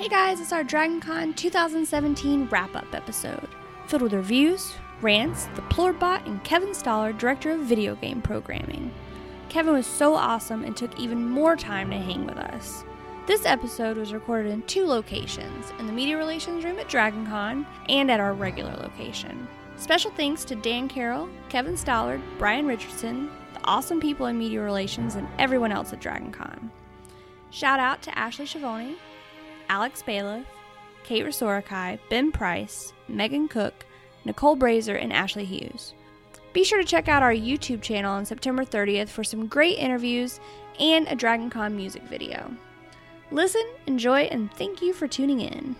Hey guys, it's our DragonCon 2017 wrap up episode, filled with reviews, rants, the Plorbot, and Kevin Stallard, Director of Video Game Programming. Kevin was so awesome and took even more time to hang with us. This episode was recorded in two locations in the Media Relations Room at DragonCon and at our regular location. Special thanks to Dan Carroll, Kevin Stallard, Brian Richardson, the awesome people in Media Relations, and everyone else at DragonCon. Shout out to Ashley Schiavone, Alex Bailiff, Kate Rasorikai, Ben Price, Megan Cook, Nicole Brazer, and Ashley Hughes. Be sure to check out our YouTube channel on September 30th for some great interviews and a DragonCon music video. Listen, enjoy, and thank you for tuning in.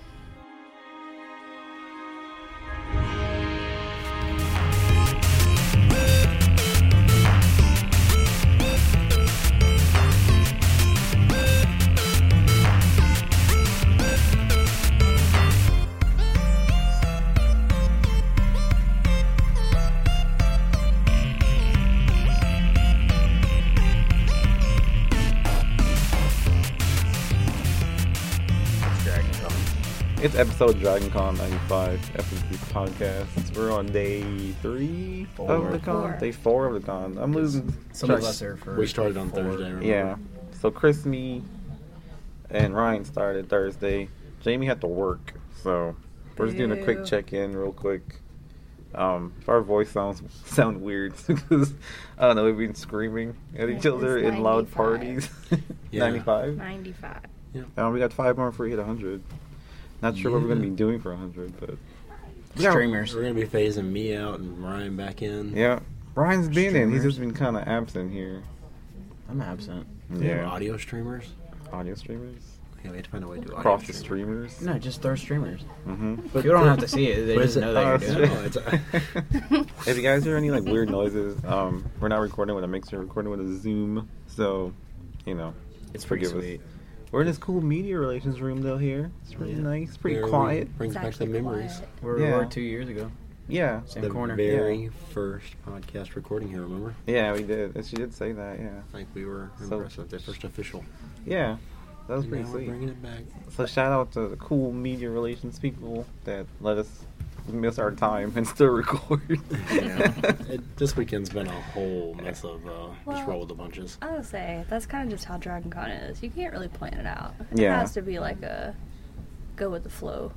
It's episode DragonCon 95, FNP podcast. We're on day three of the con. Four. Day four of the con. I'm losing. Some of us are for. We started on four. Thursday. Remember? Yeah. So Chris, me, and Ryan started Thursday. Jamie had to work, so we're just doing a quick check in, real quick. Um, if our voice sounds sound weird because I don't know, we've been screaming at each It other is in loud 95. parties. Yeah. 95. 95. Um, we got five more before we hit 100. Not sure what we're gonna be doing for 100, but Streamers. We're gonna be phasing me out and Ryan back in. yeah. Ryan's been in. He's just been kind of absent here. I'm absent. We Yeah. Audio streamers. Audio streamers. Yeah, we have to find a way to do audio Across the streamers. streamers. No, just throw streamers. Mm-hmm. People don't have to see it. They just know that oh, you're doing it. if you guys hear any like weird noises, um, we're not recording with a mixer, we're recording with a Zoom. So, you know, It's pretty forgive sweet. us. We're in this cool media relations room though here. It's really Yeah. nice, It's pretty Very- quiet. Brings It's back the memories. quiet. Where we Yeah. were two years ago. Yeah. Same the corner. very first podcast recording here. Remember? Yeah, we did. And She did say that. Yeah. I think we were So- impressed with the first official. Yeah. That was And pretty now we're bringing it back. So shout out to the cool media relations people that let us miss our time and still record. Yeah. it, this weekend's been a whole mess of uh, just Well- roll with the punches. I would say that's kind of just how DragonCon is. You can't really plan it out. Yeah. It has to be like a go with the flow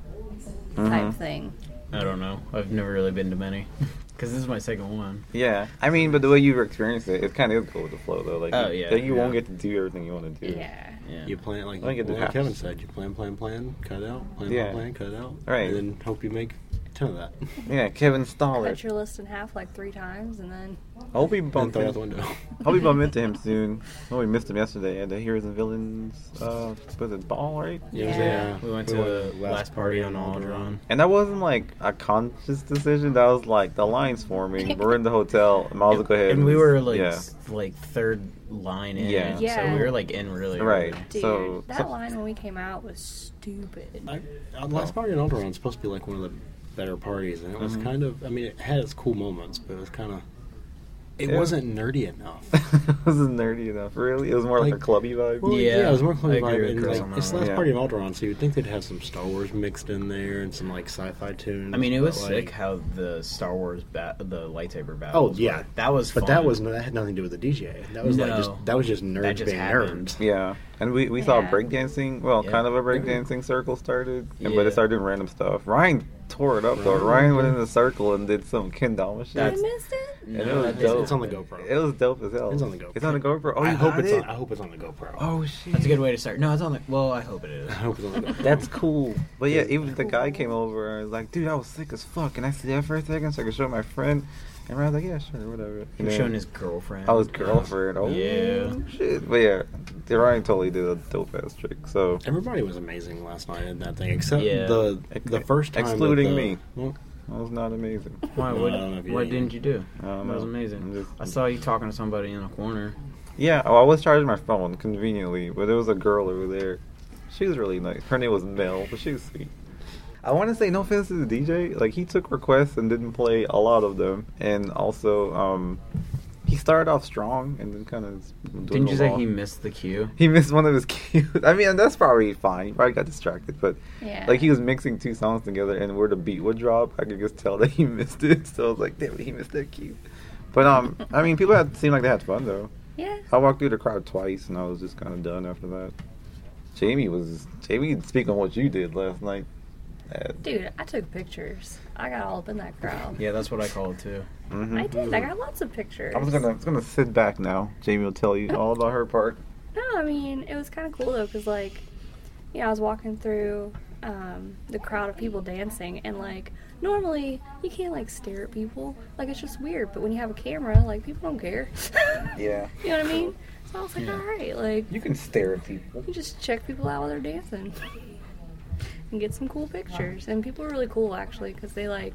Mhm. type thing. I don't know. I've never really been to many. Because this is my second one. Yeah, I mean, but the way you've experienced it, it kind of is go with the flow, though. Like, Oh, you, yeah, then you won't get to do everything you want to do. Yeah. Yeah. You plan like, I like. Kevin said. You plan, plan, plan, cut out, plan, Yeah. plan, plan, cut out, Right. and then hope you make ten of that. Yeah, Kevin Stallard. Cut your list in half like three times and then I hope we Then bump throw out the window. I'll be bumping into him soon. Oh, we missed him yesterday at the Heroes and Villains. Uh, was it ball, right? Yeah, it Yeah. We went to the last party on Alderaan. And that wasn't like a conscious decision. That was like the lines forming. We're in the hotel. I might as go ahead. And we were like yeah, like third line in. Yeah. Yeah. So we were like in really Right. dude, So- that so- line when we came out was stupid. I, uh, last party on Alderaan is supposed to be like one of the better parties, and it was Mhm. kind of. I mean, it had its cool moments, but it was kind of. It Yeah. wasn't nerdy enough. it wasn't nerdy enough. Really, it was more like, Like- a clubby vibe. Well, Yeah, yeah, it was more I close agree vibe, with and Chris like it's the last one. party in Alderaan, so you'd think they'd have some Star Wars mixed in there and some like sci-fi tunes. I mean, it was but, sick like- how the Star Wars bat, the lightsaber battle. Oh yeah, were. that was. But fun. that was no, that had nothing to do with the DJ. That was like just that was just nerds That just being happened. nerds. Yeah, and we, we saw Yeah. breakdancing. Well, Yeah. kind of a breakdancing circle started, and but Yeah. it started doing random stuff. Ryan tore it up though. Ryan- Ryan went in the circle and did some kendama shit. I That's- missed it. and it was it's- dope. it's on the GoPro. It was dope as hell. It's on the GoPro. It's on the GoPro. Oh, I you hope got it's it? on. I hope it's on the GoPro. Oh shit. That's a good way to start. No, it's on the. Well, I hope it is. I hope it's on the GoPro. That's cool. But yeah, even the guy came over and was like, dude, I was sick as fuck. And I see that for a second so I could show my friend. And Ryan's like, yeah, sure, whatever. He was then- showing his girlfriend. Oh, his girlfriend. Oh, Yeah. Shit. But yeah, Ryan totally did a dope ass trick. So, Everybody was amazing last night in that thing, except Yeah. the the first time. Excluding the- me. Well, that was not amazing. Why? No, What, I don't know if you what did. didn't you do? That was amazing. I'm just- I saw you talking to somebody in a corner. Yeah, oh, I was charging my phone conveniently, but there was a girl over there. She was really nice. Her name was Mel, but she was sweet. I want to say no offense to the DJ, like he took requests and didn't play a lot of them, and also um, he he started off strong and then kind of. Didn't you say he missed the cue? He missed one of his cues. I mean, that's probably fine. He probably got distracted, but Yeah. like he was mixing two songs together, and where the beat would drop, I could just tell that he missed it. So I was like, damn, he missed that cue. But um, I mean, people had seemed like they had fun though. Yeah. I walked through the crowd twice, and I was just kind of done after that. Jamie was Jamie. Speak on what you did last night. Uh, Dude, I took pictures. I got all up in that crowd. Yeah, that's what I call it too. mhm. I did. I got lots of pictures. I'm gonna, I was gonna sit back now. Jamie will tell you all about her part. No, I mean it was kind of cool though, cause like, you know, I was walking through um, the crowd of people dancing, and like normally you can't like stare at people, like it's just weird. But when you have a camera, like people don't care. Yeah. You know what I mean? So I was like, Yeah. all right, like You can stare at people. you just check people out while they're dancing and get some cool pictures. And people were really cool actually, cause they like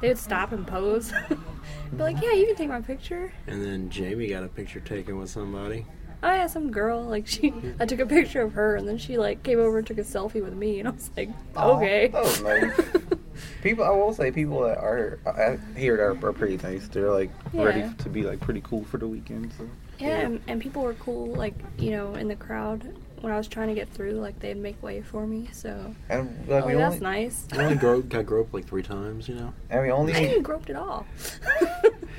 they would stop and pose. Be like, yeah, you can take my picture. And then Jamie got a picture taken with somebody. oh yeah, some girl like she I took a picture of her and then she like came over and took a selfie with me and I was like, Aw, okay. that was nice. People, I will say, people that are uh, here are, are pretty nice. They're like ready to be like pretty cool for the weekend. So yeah, and, and people were cool like, you know, in the crowd when I was trying to get through, like they'd make way for me, so and oh, like, we that's only, nice. I only gro- got groped like three times, you know. and we I only, didn't grope at all.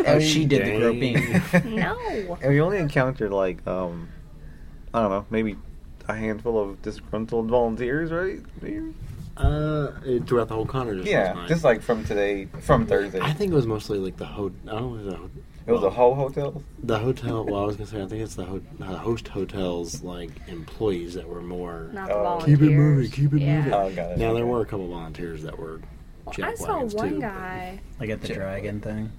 Oh, she did the groping. no. and we only encountered like um, I don't know, maybe a handful of disgruntled volunteers, right? Maybe? Uh, throughout the whole con or just Yeah, just like from today, from Thursday. I think it was mostly like the ho. I don't know. The, ho- it was a whole hotel. The hotel. Well, I was gonna say I think it's the ho- uh, host hotels like employees that were more. Not the Oh. volunteers. Keep it moving, keep it yeah. moving. Oh, got it. Now there were a couple volunteers that were. Well, jack I saw wagons, one too, but- guy. Like at the dragon thing.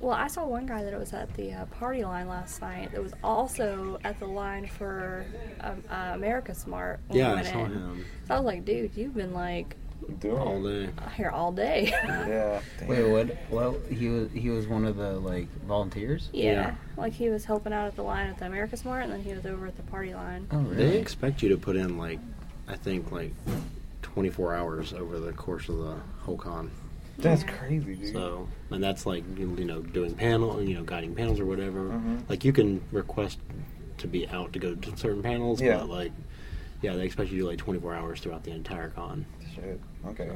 Well, I saw one guy that was at the uh, party line last night. That was also at the line for um, uh, AmericasMart. When Yeah, I went saw in. him So I was like, dude, you've been like Doing all day. here all day. Yeah. damn. Wait, what? Well, he was he was one of the like volunteers. yeah. Yeah. like he was helping out at the line at the AmericasMart, and then he was over at the party line. Oh, really? They expect you to put in like, I think like, 24 hours over the course of the whole con. That's Yeah. crazy, dude. So, and that's like you you know doing panel, you know, guiding panels or whatever. Mhm. Like you can request to be out to go to certain panels, Yeah. but like, yeah, they expect you to do like 24 hours throughout the entire con. Shit. Okay.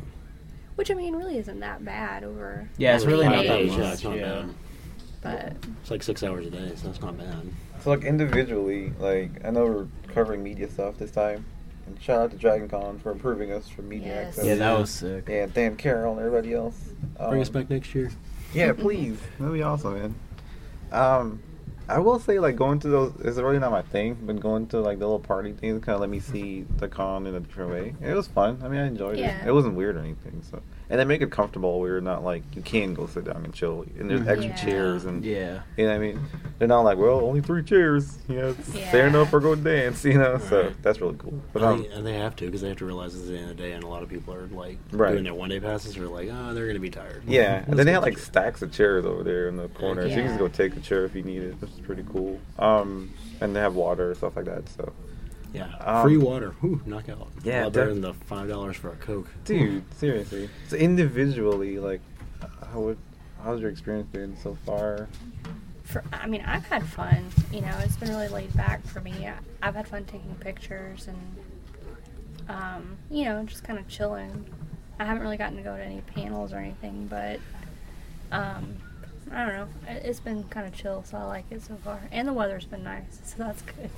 Which I mean, really isn't that bad over. Yeah, it's really not that much. Yeah, it's not yeah. bad. But It's like six hours a day, so that's not bad. So like individually, like I know we're covering media stuff this time, and shout out to Dragon Con for approving us for media Yes. access. Yeah, that was sick. Yeah, Dan Carroll and everybody else. Bring us Um, back next year. Yeah, please. That'd be awesome, man. Um, I will say like going to those is really not my thing, but going to like the little party things kind of let me see the con in a different way. It was fun. I mean, I enjoyed Yeah. it. It wasn't weird or anything. So, and they make it comfortable. Where you're not like you can go sit down and chill, and there's Mhm. extra Yeah. chairs and Yeah. you know what I mean? They're not like, well, only three chairs. You know, it's Yeah. fair enough or go dance. You know, so that's really cool. But And um, they, and they have to because they have to realize it's the end of the day, and a lot of people are like Right. doing their one day passes. Are like, oh, they're gonna be tired. yeah, and then they go had like cheap. stacks of chairs over there in the corner, so you can just go take a chair if you need it. Which is pretty cool. Um, and they have water and stuff like that. So, yeah, Um, free water. Whew, knockout. Yeah, a better def- than the five dollars for a coke. dude, seriously. So individually, like, how would how's your experience been so far? for, I mean, I've had fun. You know, it's been really laid back for me. I, I've had fun taking pictures and, um, you know, just kind of chilling. I haven't really gotten to go to any panels or anything, but um, I don't know. It- It's been kind of chill, so I like it so far. And the weather's been nice, so that's good.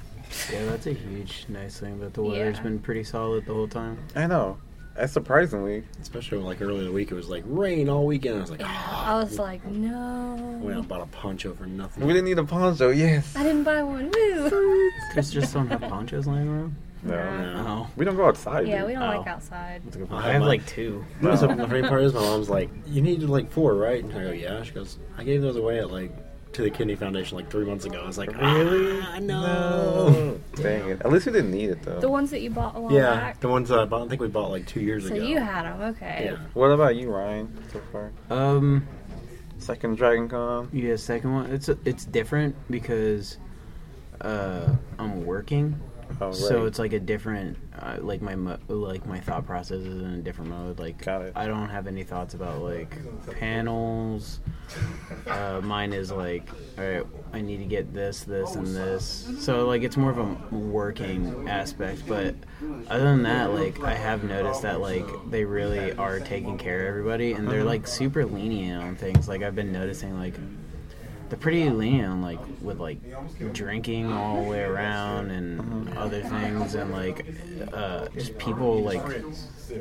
Yeah, that's a huge nice thing. that the weather's Yeah. been pretty solid the whole time. I know. That's surprisingly. Especially like early in the week, it was like rain all weekend. I was like, Yeah, "Ah." I was like, no. went out and bought a poncho for nothing. We didn't need a poncho. Yes. I didn't buy one. Woo! Chris just don't have ponchos laying around. No. Nah. Oh, We don't go outside. Yeah, dude. we don't Oh. like outside. That's a good I point. I have like two. No, so the funny part is my mom's like, you needed like four, right? And I go, yeah. She goes, I gave those away at like to the Kidney Foundation like three months ago. I was like, Really? Ah, no. Dang it. At least we didn't need it though. The ones that you bought a while Yeah, back. the ones that I bought. I think we bought like two years So ago. you had them, okay. Yeah. What about you, Ryan? So far, Um, second Dragon Con. yeah, second one. It's it's different because uh I'm working Oh, So it's like a different, uh, like my mo- like my thought process is in a different mode. Like Got it. I don't have any thoughts about like panels. Uh, mine is like, all right, I need to get this, this, and this. So like it's more of a working aspect. But other than that, like I have noticed that like they really are taking care of everybody, and they're like super lenient on things. Like I've been noticing like they're pretty lenient on like with like drinking all the way around and other things and like uh, just people like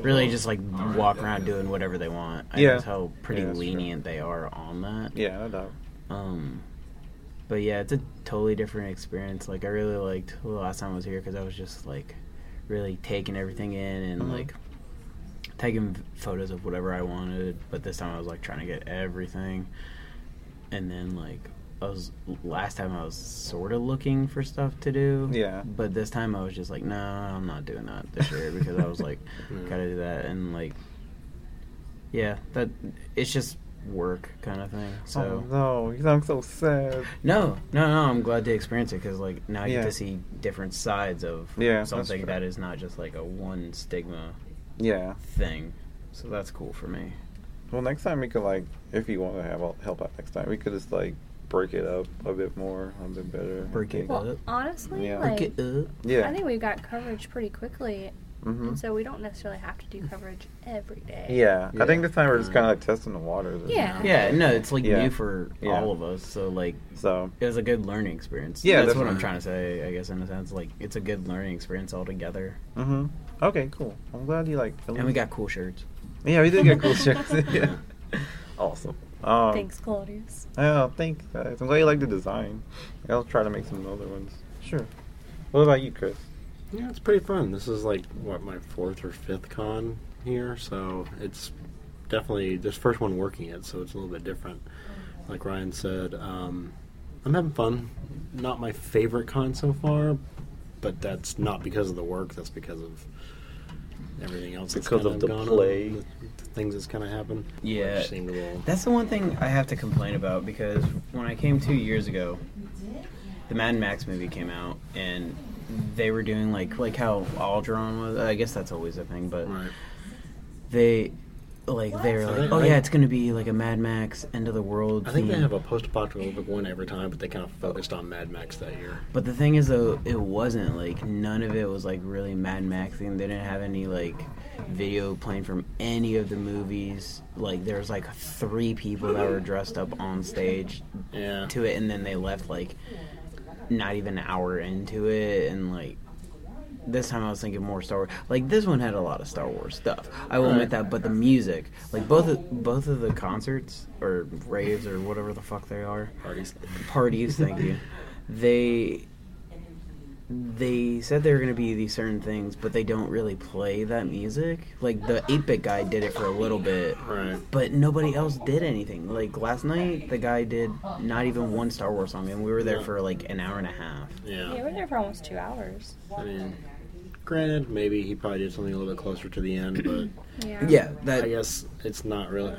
really just like walk around doing whatever they want. I Yeah. how pretty Yeah, that's true. lenient they are on that. Yeah, no doubt. Um, but yeah, it's a totally different experience. Like I really liked the last time I was here because I was just like really taking everything in and Mhm. like taking photos of whatever I wanted. But this time I was like trying to get everything, and then like I was last time I was sort of looking for stuff to do. Yeah. But this time I was just like, no, I'm not doing that this year because I was like, Yeah. gotta do that and like, yeah, that it's just work kind of thing. So. oh no, you sound so sad. No, no, no. I'm glad to experience it because, like, now I Yeah. get to see different sides of Yeah, something that is not just like a one stigma Yeah. thing. So that's cool for me. Well, next time we could like, if you want to have help out next time, we could just like break it up a bit more, a bit better. Break it Well, up. honestly, Yeah. like, Break it up. Yeah. I think we've got coverage pretty quickly, hmm and so we don't necessarily have to do coverage every day. Yeah. I think this time we're just kind of like testing the waters. Yeah. Yeah, no, it's like Yeah. new for Yeah. all of us. So like, So it was a good learning experience. Yeah, that's what I'm trying to say. I guess in a sense, like, it's a good learning experience altogether. hmm Okay, cool. I'm glad you like. And we got cool shirts. Yeah, we did get cool shirts. yeah. Awesome. Um, Thanks, Claudius. Oh, thanks, guys. I'm glad you like the design. I'll try to make some other ones. Sure. What about you, Chris? Yeah, it's pretty fun. This is like what my fourth or fifth con here, so it's definitely this first one working it, so it's a little bit different. Like Ryan said, um, I'm having fun. Not my favorite con so far, but that's not because of the work. That's because of everything else. Because of the gone play. On, the, the things that's kind of happened. Yeah. which seemed a little. That's the one thing I have to complain about because when I came two years ago, the Mad Max movie came out and they were doing like like how Alderaan was. I guess that's always a thing, but Right. they like they were I like, oh yeah, it's gonna be like a Mad Max end of the world. I think they have a post-apocalyptic one every time, but they kind of focused on Mad Max that year. But the thing is, though, it wasn't like none of it was like really Mad Max thing. They didn't have any like video playing from any of the movies. Like there was like three people that were dressed up on stage Yeah. to it, and then they left like not even an hour into it, and like. This time I was thinking more Star Wars. Like this one had a lot of Star Wars stuff. I will admit that, but the music, like both of, both of the concerts or raves or whatever the fuck they are, Parties. parties thank you they they said they were going to be these certain things but they don't really play that music like the 8-bit guy did it for a little bit Right. but nobody else did anything like last night the guy did not even one star wars song and we were there Yeah. for like an hour and a half Yeah, Yeah. we were there for almost two hours. I mean, granted, maybe he probably did something a little bit closer to the end, but Yeah. yeah that I guess it's not really.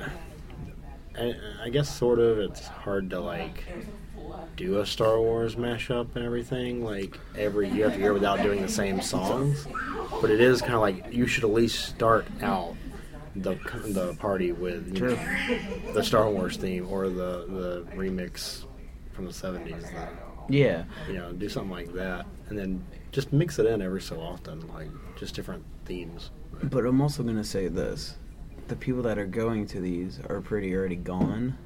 I, I guess sort of. It's hard to like do a Star Wars mashup and everything like every year after year without doing the same songs. But it is kind of like you should at least start out the the party with you know, the Star Wars theme or the the remix from the seventies. yeah You know, do something like that, and then just mix it in every so often, like just different themes. but i'm also going to say this the people that are going to these are pretty already gone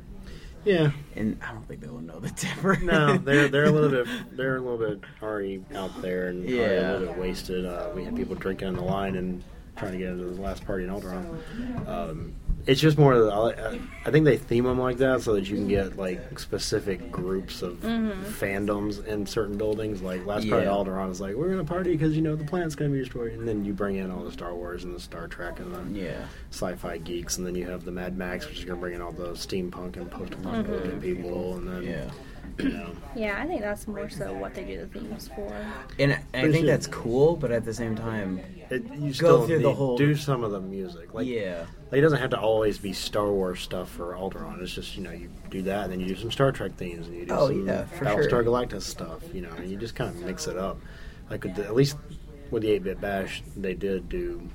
Yeah, and i don't think they will know the difference No, they're they're a little bit they're a little bit already out there and Yeah. a little bit wasted. Uh, we had people drinking in the line and trying to get into the last party in Alderaan. Um, it's just more. The, I, I think they theme them like that so that you can get like specific groups of fandoms in certain buildings. Like last party Yeah. at Alderaan is like we're gonna party because you know the planet's gonna be destroyed, and then you bring in all the Star Wars and the Star Trek and the yeah sci-fi geeks, and then you have the Mad Max, which is gonna bring in all the steampunk and post-apocalyptic people, and then yeah you know. Yeah, I think that's more so what they do the themes for. And I- I think that's cool, but at the same time, It, you still through the whole- do some of the music. Like, yeah, like, it doesn't have to always be Star Wars stuff for Alderaan. It's just you know you do that, and then you do some Star Trek themes, and you do Oh, some yeah, for Battlestar sure. Galactica stuff. You know, and you just kind of mix it up. like the, at least with the eight bit bash, they did do.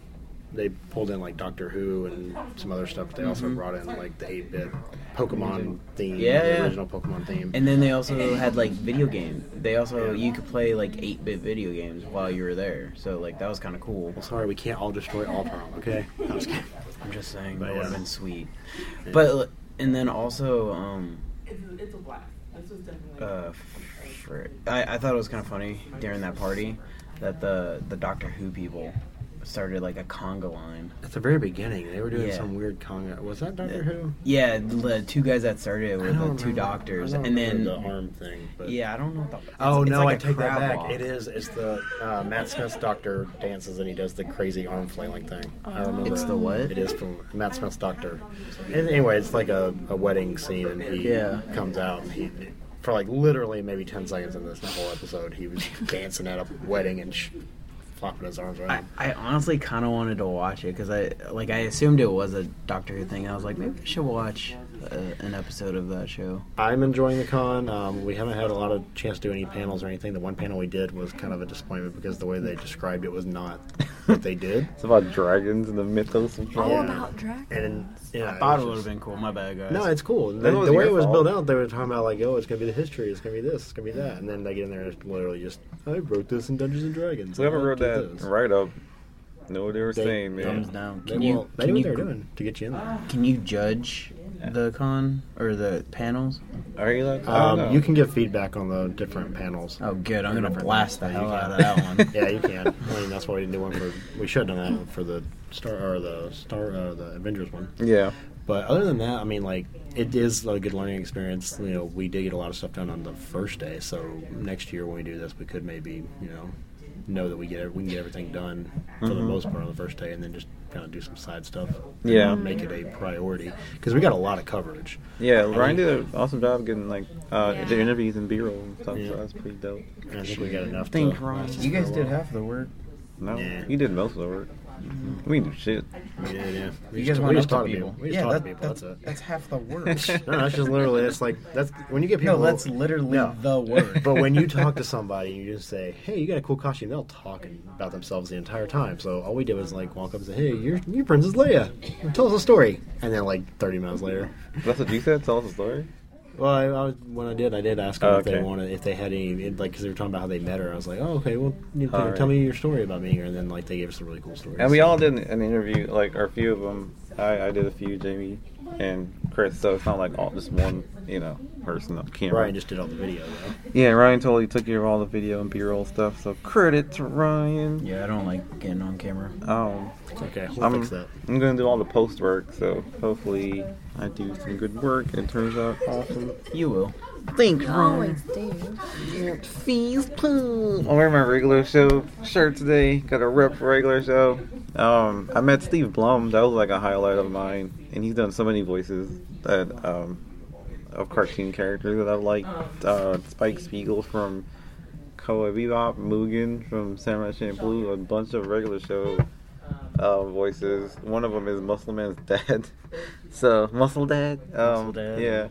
They pulled in like Doctor Who and some other stuff. They also brought in like the eight bit Pokemon theme, Yeah, the yeah. original Pokemon theme. And then they also had like video game. They also you could play like eight bit video games while you were there. So like that was kind of cool. well, sorry, we can't all destroy all prom. Okay, I was kidding. I'm just saying But that would have been sweet. But and then also um it's, it's a blast. This was definitely. uh for, I, I thought it was kind of funny during that party that the the Doctor Who people started like a conga line. At the very beginning, they were doing Yeah. some weird conga. Was that Doctor Who? Yeah, the two guys that started it were the don't two doctors, I don't and then the arm thing. But yeah, I don't know. What the, it's- Oh it's no, like I a take that back. walk. It is. It's the uh, Matt Smith's Doctor dances and he does the crazy arm flailing thing. I remember. It's the what? It is from Matt Smith's Doctor. And anyway, it's like a, a wedding scene and he Yeah. comes out and he. For like literally maybe ten seconds in this whole episode, he was dancing at a wedding and sh- flopping his arms I, around. I honestly kind of wanted to watch it because I like I assumed it was a Doctor Who thing. I was like, maybe I should watch uh, an episode of that show. I'm enjoying the con. Um, we haven't had a lot of chance to do any panels or anything. The one panel we did was kind of a disappointment because the way they described it was not what they did. It's about dragons and the mythos of All dragons. about dragons. And yeah, I thought it was would have been cool. My bad, guys. No, it's cool. The, the way it was fault. built out, they were talking about like, oh, it's gonna be the history, it's gonna be this, it's gonna be that, and then they get in there and it's literally just, I wrote this in Dungeons and Dragons. We haven't wrote that right up know what they were They- saying, thumbs man. down. They, you well, they can knew you what they were doing to get you in there. can you judge the con or the panels? Are you like? Um, you can give feedback on the different panels. Oh, good. I'm gonna blast the hell out of that one. yeah, you can. I mean, that's why we didn't do one for. We should have done that one for the Star or the Star uh, the Avengers one. Yeah. But other than that, I mean, like it is a good learning experience. You know, we did get a lot of stuff done on the first day, so next year when we do this, we could maybe you know know that we get we can get everything done for the Mhm. most part on the first day, and then just kind of do some side stuff. Yeah. make it a priority because we got a lot of coverage. Yeah, I Ryan did an awesome job getting like uh, Yeah. the interviews and B-roll and stuff. Yeah. So that's pretty dope. I think we got enough. Think to Ryan. You guys did while. half the work. No, Yeah. he did most of the work. We didn't do shit. We did, yeah. We You just, guys we went just talk to to people. people. We just yeah, talk that, to people. That's, it. That's half the work. no, that's just literally. It's like that's when you get people. no, that's literally No. the work. But when you talk to somebody and you just say, "Hey, you got a cool costume," they'll talk about themselves the entire time. So all we did was like walk up and say, "Hey, you're you're Princess Leia. Tell us a story." And then like 30 minutes later, That's what you said. Tell us a story. Well, I, I was, when I did, I did ask them Oh, if they wanted, if they had any, it- like, because they were talking about how they met her. I was like, "Oh, okay. Well, you tell right. me your story about meeting her." And then like they gave us a really cool story. And we all did an interview, like or a few of them. I, I did a few, Jamie and Chris. So it's not like all just one, you know, person on camera. Ryan just did all the video though. Yeah, Ryan totally took care of all the video and B-roll stuff. So credit to Ryan. yeah, I don't like getting on camera. Um, It's okay. We'll I'm, fix that. I'm gonna do all the post work. So hopefully I do some good work and it turns out awesome. You will. Thanks, Always do. Fees, please. I'm wearing my regular show shirt today. Got a rep for regular show. Um, I met Steve Blum. That was like a highlight of mine, and he's done so many voices that um, of cartoon characters that I've liked. Uh, Spike Spiegel from Cowboy Bebop, Mugen from Samurai Champloo, a bunch of regular show uh, voices. One of them is Muscle Man's dad. so Muscle Dad. Um, Muscle Dad. Yeah.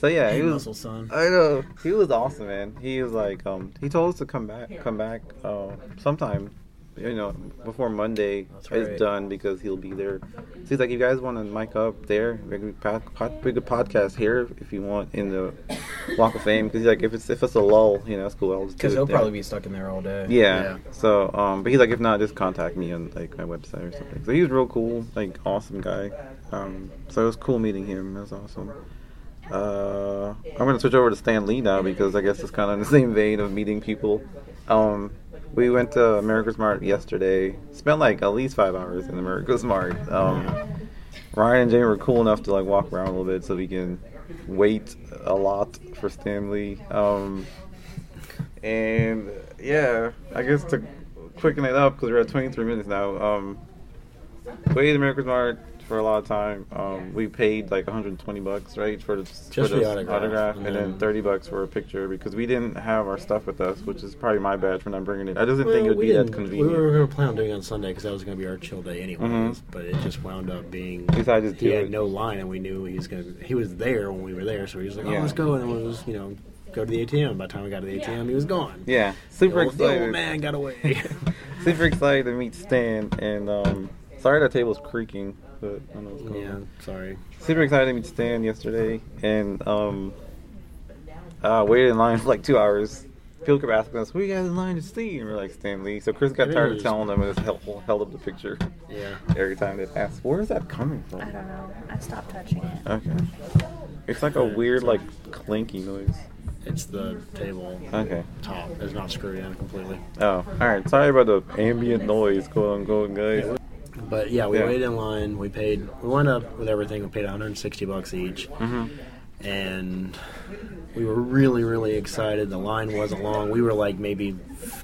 So yeah, he Hey, was. Muscle Son. I know he was awesome, man. He was like, um, he told us to come back, come back, uh, sometime, you know, before Monday That's is done because he'll be there. So he's like, you guys want to mic up there? We could pod, pod, we podcast here if you want in the Walk of Fame. Because he's like, if it's if it's a lull, you know, that's cool. I'll Because he'll there. probably be stuck in there all day. Yeah. Yeah. So, um, but he's like, if not, just contact me on like my website or something. So he was real cool, like awesome guy. Um, so it was cool meeting him. It was awesome. Uh, I'm gonna switch over to Stan Lee now because I guess it's kind of in the same vein of meeting people. Um, we went to AmericasMart yesterday. Spent like at least five hours in AmericasMart. Um, Ryan and Jane were cool enough to like walk around a little bit so we can wait a lot for Stan Lee. Um, and yeah, I guess to quicken it up because we're at 23 minutes now. Um, waited AmericasMart for a lot of time. Um, we paid like 120 bucks, right, for the, Just for for the autograph, and and then then- 30 bucks for a picture because we didn't have our stuff with us, which is probably my bad for not bringing it. I just didn't think it would be that convenient. We were going to plan on doing it on Sunday because that was going to be our chill day anyways. Mhm. But it just wound up being We decided to he had it. no line, and we knew he was going to. He was there when we were there, so he was like, "Oh, Yeah. let's go." And it was, you know, go to the ATM. By the time we got to the ATM, he was gone. Yeah, super the old, the old excited. man got away. super excited to meet Stan, and um, sorry that table's creaking, but I don't know what's going yeah, on. sorry. Super excited to meet Stan yesterday, and um, uh, waited in line for like two hours. People kept asking us, "Who you guys in line to see?" And we're like, "Stan Lee." So Chris got It tired is. of telling them and just held, held up the picture Yeah. every time they asked, "Where is that coming from?" I don't know. I stopped touching it. Okay. It's like a weird, like clinky noise. It's the table Okay. top. It's not screwed in completely. Oh, all right. Sorry about the ambient noise, quote unquote, guys. But yeah, we Yeah. waited in line. We paid. We wound up with everything. We paid 160 bucks each, hmm and we were really, really excited. The line wasn't long. We were like maybe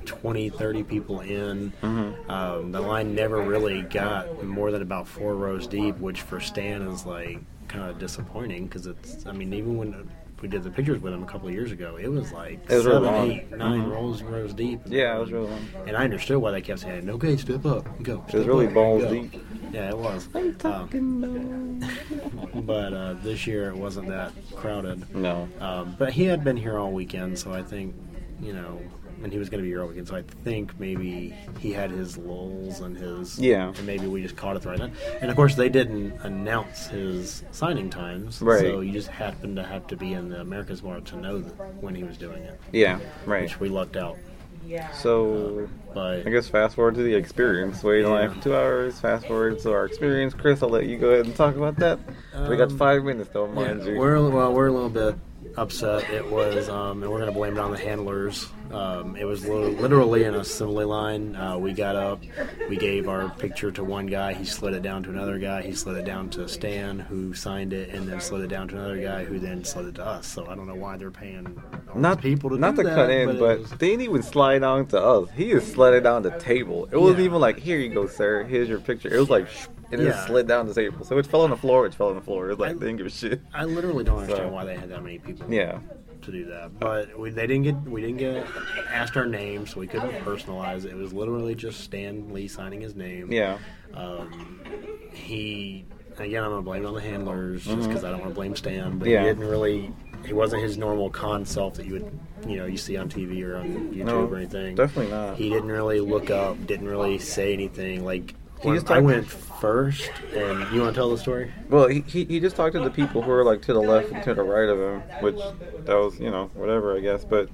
20, 30 people in. Mhm. Um, the line never really got more than about four rows deep, which for Stan is like kind of disappointing because it's. I mean, even when we did the pictures with him a couple of years ago, it was like It was seven, long. eight, nine Mhm. rows, rows deep. Yeah, it was really long. And I understood why they kept saying, "Okay, step up, go." It was really up, balls go." deep. Yeah, it was. Um, but uh, this year it wasn't that crowded. No. Um, but he had been here all weekend, so I think, you know, and he was going to be here all weekend, so I think maybe he had his lulls and his. Yeah. And maybe we just caught it right time. And of course, they didn't announce his signing times. Right. So you just happened to have to be in the AmericasMart to know that when he was doing it, Yeah, right. which we lucked out. Yeah. So, But I guess fast forward to the experience. Wait in line Yeah. for two hours. Fast forward to our experience. Chris, I'll let you go ahead and talk about that. we got Um, five minutes though, Yeah, mind you. we're well, we're a little bit upset. It was, um, and we're going to blame it on the handlers. Um, it was li- literally an assembly line. Uh, we got up, we gave our picture to one guy. He slid it down to another guy. He slid it down to Stan, who signed it, and then slid it down to another guy, who then slid it to us. So I don't know why they're paying not people to not to that, cut in, but, was- they didn't even slide on to us. He just slid it down the table. It wasn't Yeah. even like, here you go, sir. Here's your picture. It was like, sh- and it just slid down the table. So it fell on the floor. It fell on the floor. It was like, they didn't give a shit. I literally don't understand So- why they had that many people. Yeah. to do that. But we, they didn't get we didn't get asked our name, so we couldn't personalize it. It was literally just Stan Lee signing his name. Yeah. Um, he again, I'm gonna blame it on the handlers just Mhm. because I don't want to blame Stan. But Yeah. he didn't really. He wasn't his normal con self that you would, you know, you see on TV or on YouTube No, or anything. definitely not. He didn't really look up. Didn't really say anything. Like just I talked- went first, and you want to tell the story? Well, he, he he just talked to the people who were like to the left and to the right of him, which that was you know whatever I guess. But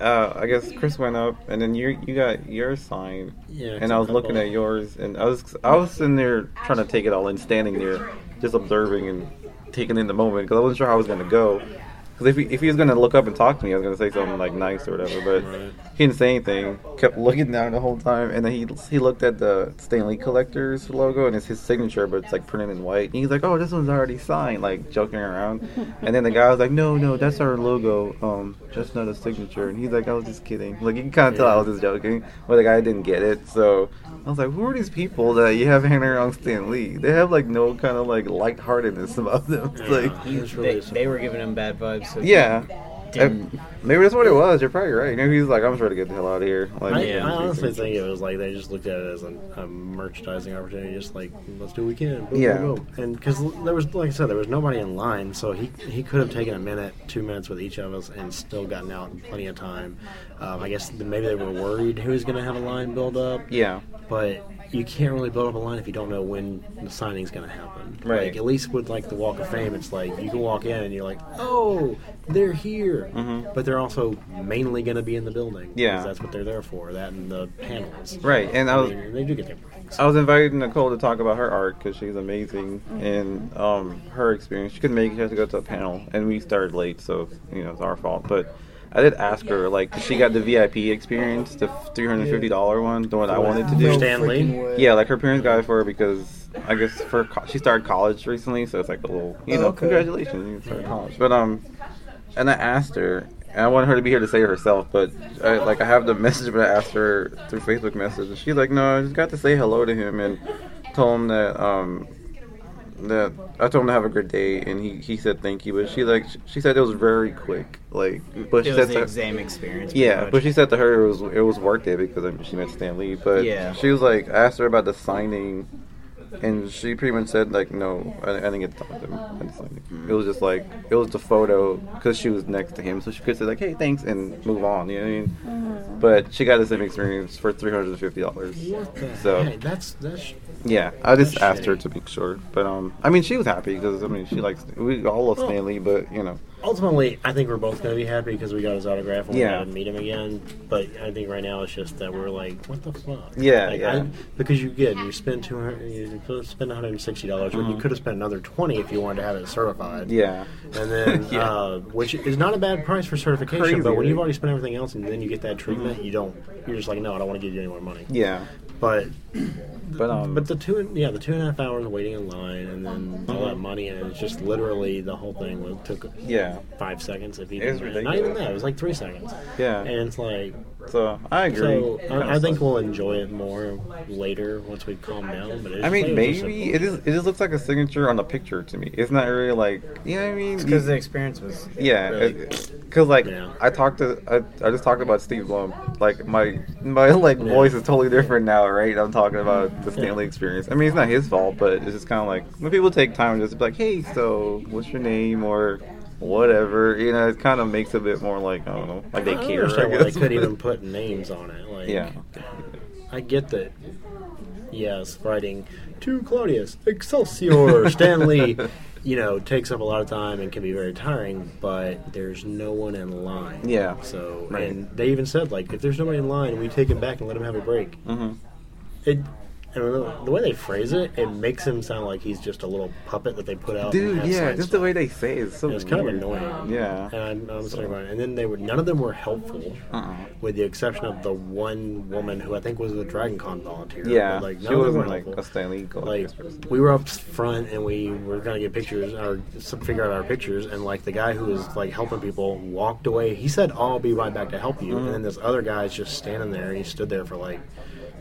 uh, I guess Chris went up, and then you you got your sign, Yeah. and I was looking at yours, and I was I was in there trying to take it all in, standing there, just observing and taking in the moment because I wasn't sure how I was gonna go. Because if he, if he was gonna look up and talk to me, I was gonna say something like nice or whatever. But Right. He didn't say anything. Kept looking down the whole time, and then he he looked at the Stan Lee Collectors logo, and it's his signature, but it's like printed in white. And he's like, "Oh, this one's already signed," like joking around. and then the guy was like, "No, no, that's our logo, um, just not a signature." And he's like, "I was just kidding." Like you can kind of tell I was just joking, but the guy didn't get it. So I was like, "Who are these people that you have hanging around Stan Lee? They have like no kind of like lightheartedness about them." It's like, Yeah. Was really They, they were giving him bad vibes. So yeah. Didn't- Maybe that's what it was. You're probably right. Maybe he's like, I'm just trying to get the hell out of here. Like, I, Yeah. I honestly think it was like they just looked at it as a, a merchandising opportunity, just like let's do what we can. Boom, Yeah. boom, boom. and because there was, like I said, there was nobody in line, so he he could have taken a minute, two minutes with each of us, and still gotten out in plenty of time. Um, I guess maybe they were worried who was going to have a line build up, yeah. but you can't really build up a line if you don't know when the signing's going to happen. Right. Like at least with like the Walk of Fame, it's like you can walk in and you're like, oh, they're here, Mhm. but they're also mainly going to be in the building. Yeah. that's what they're there for. That and the panels. Right. And I was, mean, they do get their breaks. I was invited Nicole to talk about her art because she's amazing and um, her experience. She couldn't make it; she had to go to a panel, and we started late, so you know it's our fault. But I did ask her, like, she got the VIP experience, the three hundred fifty dollar one, the one I wanted to do. Stan Lee? Yeah, like her parents got it for her because I guess for co- she started college recently, so it's like a little, you know, Oh, okay. congratulations, you started college. But um, and I asked her, and I wanted her to be here to say it herself, but I, like I have the message, but I asked her through Facebook message, and she's like, no, I just got to say hello to him and told him that um that I told him to have a good day, and he he said thank you, but she like she said it was very quick, like, but she it said was the to- exam experience. yeah, much. but she said to her it was it was worth it because she met Stan Lee. But Yeah. she was like, I asked her about the signing and she pretty much said like, no, I, I didn't get to talk to him. I just, like, it was just like it was the photo because she was next to him, so she could say like, hey, thanks, and move on. You know what I mean? Mm-hmm. But she got the same experience for three hundred and fifty dollars. What the So- heck? That's that's Yeah, I just That's asked her to make sure, but um, I mean, she was happy because I mean, she likes we all love Stan Lee, but you know, ultimately, I think we're both going to be happy because we got his autograph and we Yeah. got to meet him again. But I think right now it's just that we're like, what the fuck? Yeah, Like, yeah. I- because you get you spend two hundred, you spend one hundred and sixty dollars, when you Mhm. could have spent another twenty if you wanted to have it certified. yeah, And then, Yeah. uh, which is not a bad price for certification, Crazy, but when you've already spent everything else and then you get that treatment, you don't. You're just like, no, I don't want to give you any more money. yeah, But but um, but the two yeah the two and a half hours waiting in line and then all that money and it's just literally the whole thing was, took yeah, five seconds if It even was not even that it was like three seconds. Yeah. and it's like so I agree. so I, I think we'll enjoy it more later once we calm down but it I mean, it was just maybe it is. It just looks like a signature on the picture to me. It's not really like you know what I mean. because the experience was Yeah, really because like Yeah. I talked to I, I just talked about Steve Blum. Like my my like Yeah. voice is totally different now, right? I'm talking about the Stan Lee experience. I mean, it's not his fault, but it's just kind of like when people take time and just be like, hey, so what's your name or whatever. You know, it kind of makes it a bit more like I don't know, like they care. understand I why they could even put names on it like yeah, I get that yes writing to Claudius Excelsior Stan Lee you know takes up a lot of time and can be very tiring but there's no one in line Yeah. so Right. and they even said like if there's nobody in line we take him back and let him have a break Mm-hmm. it and the the way they phrase it, it makes him sound like he's just a little puppet that they put out. dude. Yeah, signs just the way they say it, it's so It's kind of annoying. Yeah. And I'm, I'm sitting going, and then they were none of them were helpful, Uh-uh. with the exception of the one woman who I think was a Dragon Con volunteer. Yeah, like she none of them wasn't were like helpful. a Stan Lee Like we were up front and we were gonna get pictures or some- figure out our pictures, and like the guy who was like helping people walked away. He said, "I'll be right back to help you," Mm-hmm. and then this other guy's just standing there. and He stood there for like.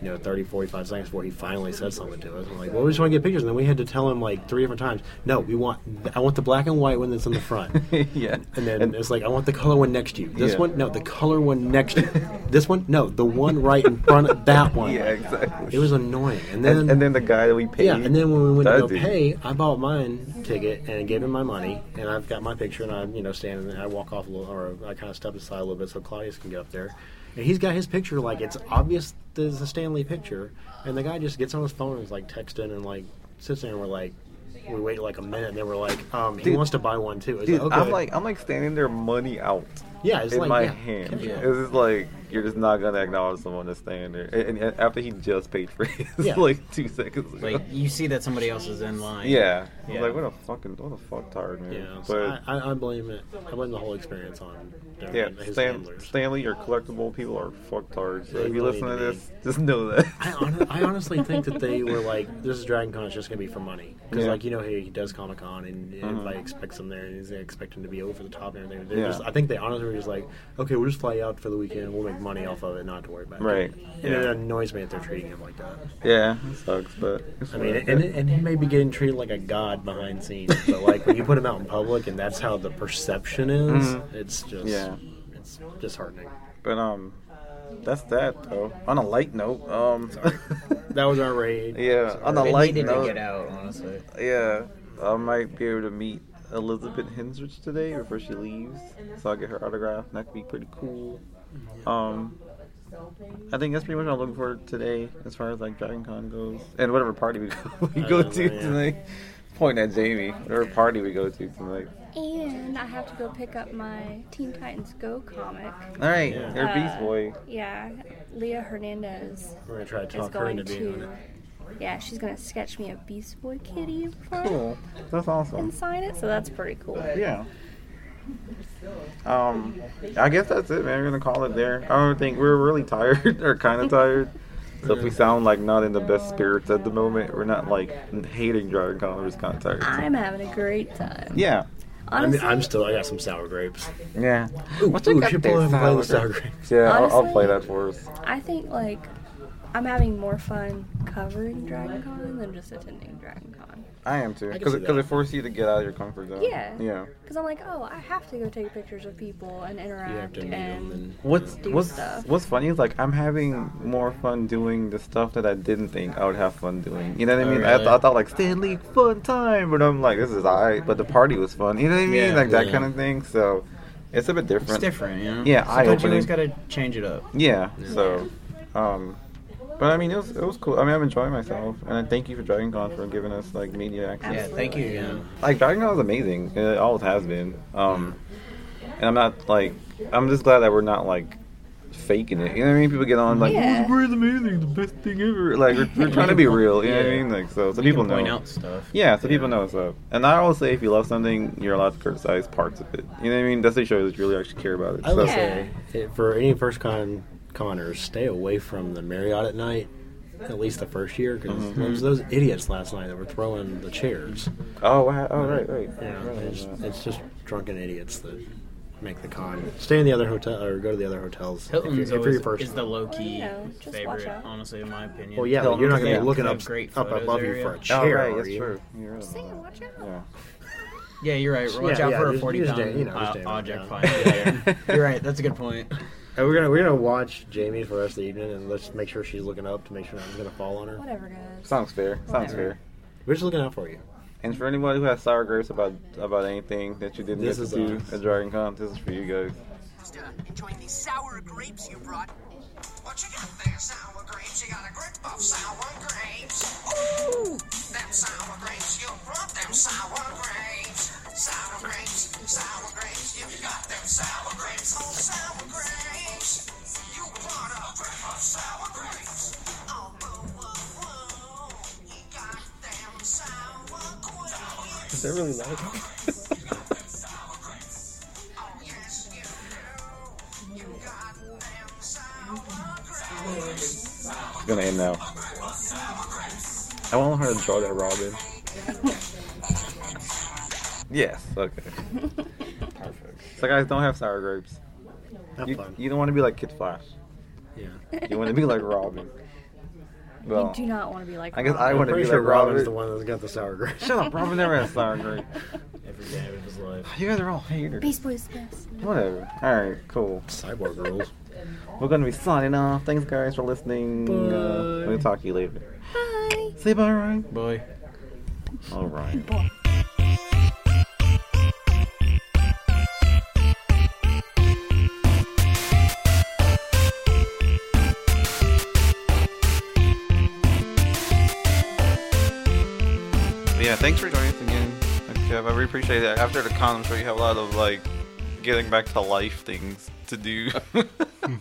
You know, 30, 45 seconds before he finally said something to us. I'm like, well, we just want to get pictures. And then we had to tell him like three different times, no, we want, I want the black and white one that's in the front. yeah, And then it's like, I want the color one next to you. This Yeah. one, no, the color one next to you. This one, no, the one right in front of that one. yeah, exactly. It was annoying. And then, and, and then the guy that we paid. yeah, and then when we went to go dude. pay, I bought mine ticket and gave him my money, and I've got my picture, and I'm you know standing there. I walk off a little, or I kind of step aside a little bit so Claudius can get up there, and he's got his picture like it's obvious there's a Stan Lee picture, and the guy just gets on his phone and is like texting and like sits there and we're like. We wait like a minute, and then we're like, um, he Dude. wants to buy one too. It's Dude, like, okay. I'm like I'm like standing there, money out yeah, it's in like my yeah, hand. yeah. It's just like you're just not gonna acknowledge someone that's standing there, and, and after he just paid for it, Yeah. like two seconds. Ago. like you see that somebody else is in line. yeah, I Yeah. was like what a fucking what a fuck tired man. Yeah, but so I, I, I blame it. I blame the whole experience on their, yeah, his Stan. Stanley, your collectible people are fucktards. So They if you listen to need. this, just know that. I, hon- I honestly think that they were like, this is Dragon Con, it's just going to be for money. Because, Yeah. like, you know, he, he does Comic Con, and mm-hmm. everybody expects him there, and they expect him to be over the top and everything. They're Yeah. just, I think they honestly were just like, okay, we'll just fly you out for the weekend, we'll make money off of it, not to worry about Right. it. Right. And it annoys me that they're treating him like that. yeah, it sucks, but it's I mean, fine. and, and he may be getting treated like a god behind scenes, but, like, when you put him out in public and that's how the perception is, Mhm. it's just, Yeah. it's disheartening. but um, that's that though. On a light note, um, That was our raid. yeah, on a light note, to get out, honestly. Yeah, I might be able to meet Elizabeth Henstridge today before she leaves, so I'll get her autograph. and That could be pretty cool. Um, I think that's pretty much what I'm looking for today, as far as like Dragon Con goes, and whatever party we go we go to yeah. tonight. Point at Jamie, whatever party we go to tonight. And I have to go pick up my Teen Titans Go comic. All right, Yeah. you're Uh, Beast Boy. Yeah, Leah Hernandez We're going to try to talk her into being on it. Yeah, she's gonna sketch me a Beast Boy kitty front Cool, that's awesome. and sign it, so that's pretty cool. Yeah. Um, I guess that's it, man. We're gonna call it there. I don't think we're really tired or kind of tired. So if we sound like not in the best spirits at the moment, we're not like hating Dragon Con. We're just kind of tired. I'm having a great time. Yeah. I mean, Honestly, I'm still, I got some sour grapes. Yeah. Ooh, What you ooh, got should there, pull over and play sour sour grapes? grapes. Yeah, I'll, I'll play that for us. I think like I'm having more fun covering Dragon Con than just attending Dragon Con. I am too, because see because that. it forces you to get out of your comfort zone. Yeah. Yeah. Because I'm like, oh, I have to go take pictures of people and You have interact to meet and them and What's do what's stuff. what's funny is like I'm having more fun doing the stuff that I didn't think I would have fun doing. You know what I Oh, mean? I, th- I thought like Stan Lee fun time, but I'm like this is alright. But the party was fun. You know what I mean? Yeah, like that yeah. kind of thing. So it's a bit different. It's different, you know. Yeah, Sometimes you eye-opening. always gotta change it up. Yeah. So, um, but I mean it was it was cool. I mean I'm enjoying myself, and I thank you for Dragon Con for giving us like media access. Yeah, thank you again. like Dragon Ball is amazing. It always has been. Um, and I'm not like I'm just glad that we're not like faking it. You know what I mean? People get on like, Yeah. "Oh, "Where's amazing? The best thing ever." Like we're, we're trying to be real. You know what I mean? Like so, so We people can point know. out stuff. Yeah, so people know what's up. And I always say, if you love something, you're allowed to criticize parts of it. You know what I mean? That's to show that you really actually care about it. I would say it, for any first con conners, stay away from the Marriott at night. At least the first year, because Mm-hmm. there was those idiots last night that were throwing the chairs. Oh, wow. oh, right, right. Yeah, Right, it's, right. it's just drunken idiots that make the con. Stay in the other hotel or go to the other hotels. if you're, Hilton's if you're your first is the low key You know, just watch favorite, out. honestly, in my opinion. Well, yeah, but Hilton, you're not going to be looking up great up photos above you area. for a chair. Oh, chair. right. are That's you? true. You're right. Say, watch out. Yeah. Yeah, you're right. Watch Yeah, out yeah, for a 40 pound you know, uh, object down. find. Yeah, yeah. you're right. That's a good point. And we're gonna we're gonna watch Jamie for the rest of the evening, and let's make sure she's looking up to make sure nothing's gonna fall on her. Whatever, guys. Sounds fair. Sounds Whatever. fair. We're just looking out for you. And for anyone who has sour grapes about about anything that you didn't This get to do us. at Dragon Con, this is for you guys. Just uh, enjoying these sour grapes you brought. What you got there, sour grapes? You got a grip of sour grapes. Ooh, them sour grapes. You brought them sour grapes. Sour grapes, sour grapes. You got them sour grapes. Oh, sour grapes. You brought a grip of sour grapes. Oh, whoa, whoa, whoa. You got them sour grapes. Is that really loud? It's gonna end now. I want her to draw that Robin. yes. Okay. Perfect. So guys, don't have sour grapes. Have You, fun. you don't want to be like Kid Flash. yeah. You want to be like Robin. Well, you do not want to be like. I guess I want to be sure like Robin's Robin. the one that's got the sour grapes. Shut up, Robin never has sour grape. Every day of his life. You guys are all haters. Beast Boy's best. Whatever. All right, cool. Cyborg rules. We're gonna be signing off. Thanks, guys, for listening. Uh, we'll talk to you later. Bye. Say bye, Ryan. Boy. All right. But yeah, thanks for joining us again, Kev. I really appreciate it. After the con, I'm sure you have a lot of like getting back to life things to do.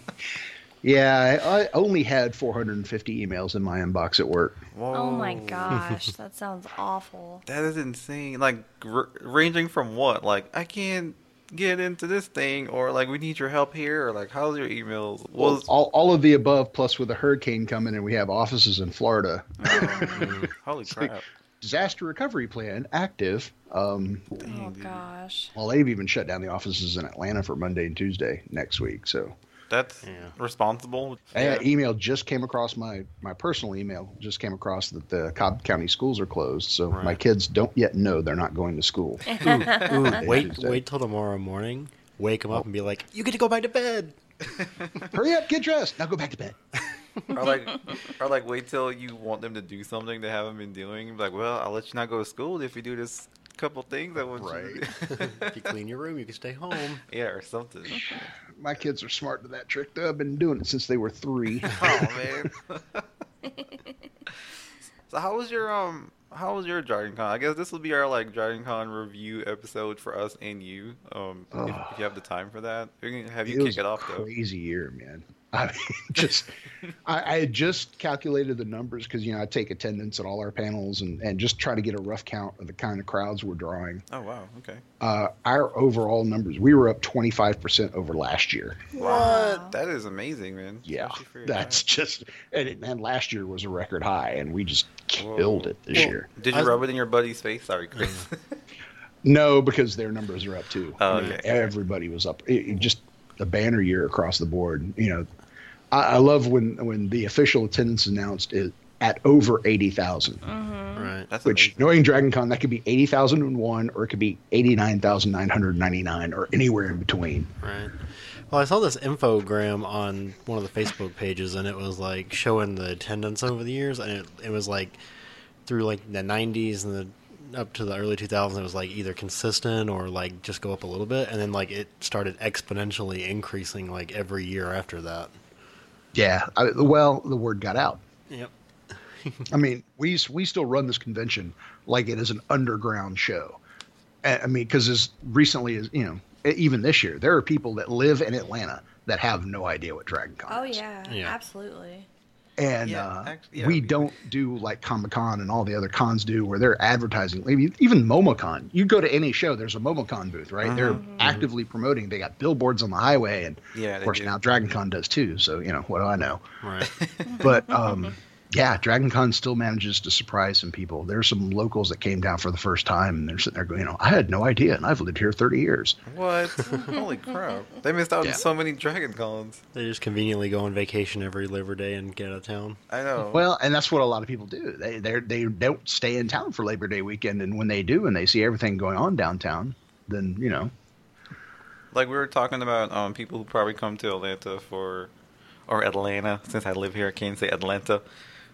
Yeah, I, I only had 450 emails in my inbox at work. Oh my gosh, that sounds awful. That is insane. Like r- ranging from what? Like I can't get into this thing, or like we need your help here, or like how's your emails? Well, Was all, all of the above, plus with a hurricane coming, and we have offices in Florida. holy crap! Disaster recovery plan active. Um, Oh gosh. well, they've even shut down the offices in Atlanta for Monday and Tuesday next week. So, That's Yeah. responsible. an email just came across my my personal email just came across that the Cobb County schools are closed. So my kids don't yet know they're not going to school. Ooh, wait, Tuesday. wait till tomorrow morning. Wake them up and be like, "You get to go back to bed." Hurry up, get dressed. Now go back to bed. or like, or like, wait till you want them to do something they haven't been doing. Like, well, I'll let you not go to school if you do this couple things. I want you to do. if you clean your room, you can stay home. yeah, or something. My kids are smart to that trick. though. I've been doing it since they were three. Oh man. so how was your um? How was your Dragon Con? I guess this will be our like Dragon Con review episode for us and you. Um, if, if you have the time for that, have you it kick it off a though. crazy year, man. I mean, just I, I had just calculated the numbers because you know I take attendance at all our panels and and just try to get a rough count of the kind of crowds we're drawing. Oh wow. Okay. Uh, our overall numbers, we were up twenty five percent over last year. Wow. That is amazing, man. Yeah, Especially for your that's time. just and, it, and last year was a record high, and we just Whoa. killed it this Well, year. Did you I- rub it in your buddy's face? Sorry, Chris. No, because their numbers are up too. Oh, I mean, okay. Everybody was up. It, it just a banner year across the board. You know, I, I love when when the official attendance announced it at over eighty thousand. Mm-hmm. Right. That's Which, amazing. knowing Dragon Con, that could be eighty thousand and one, or it could be eighty nine thousand nine hundred ninety nine, or anywhere in between. Right. Well, I saw this infogram on one of the Facebook pages, and it was like showing the attendance over the years, and it, it was like through like the '90s and the up to the early 2000s, it was like either consistent or like just go up a little bit, and then like it started exponentially increasing like every year after that. Yeah, I, well, the word got out. Yep. I mean, we we still run this convention like it is an underground show. I I mean, because as recently as you know, even this year, there are people that live in Atlanta that have no idea what Dragon Con Oh is. yeah, Yeah. absolutely. And Yeah, uh, act- yeah, we don't do like Comic Con and all the other cons do, where they're advertising. Even MomoCon. You go to any show, there's a MomoCon booth, right? They're actively promoting. They got billboards on the highway, and Yeah, of course do. now Dragon Con does too. So you know what do I know? Right. But um, yeah, Dragon Con still manages to surprise some people. There's some locals that came down for the first time, and they're sitting there going, you know, I had no idea, and I've lived here 30 years. What? Holy crap! They missed out Yeah. on so many Dragon Cons. they just conveniently go on vacation every Labor Day and get out of town. I know. Well, and that's what a lot of people do. They they they don't stay in town for Labor Day weekend, and when they do, and they see everything going on downtown, then you know, like we were talking about um, people who probably come to Atlanta for, or Atlanta. Since I live here, I can't say Atlanta.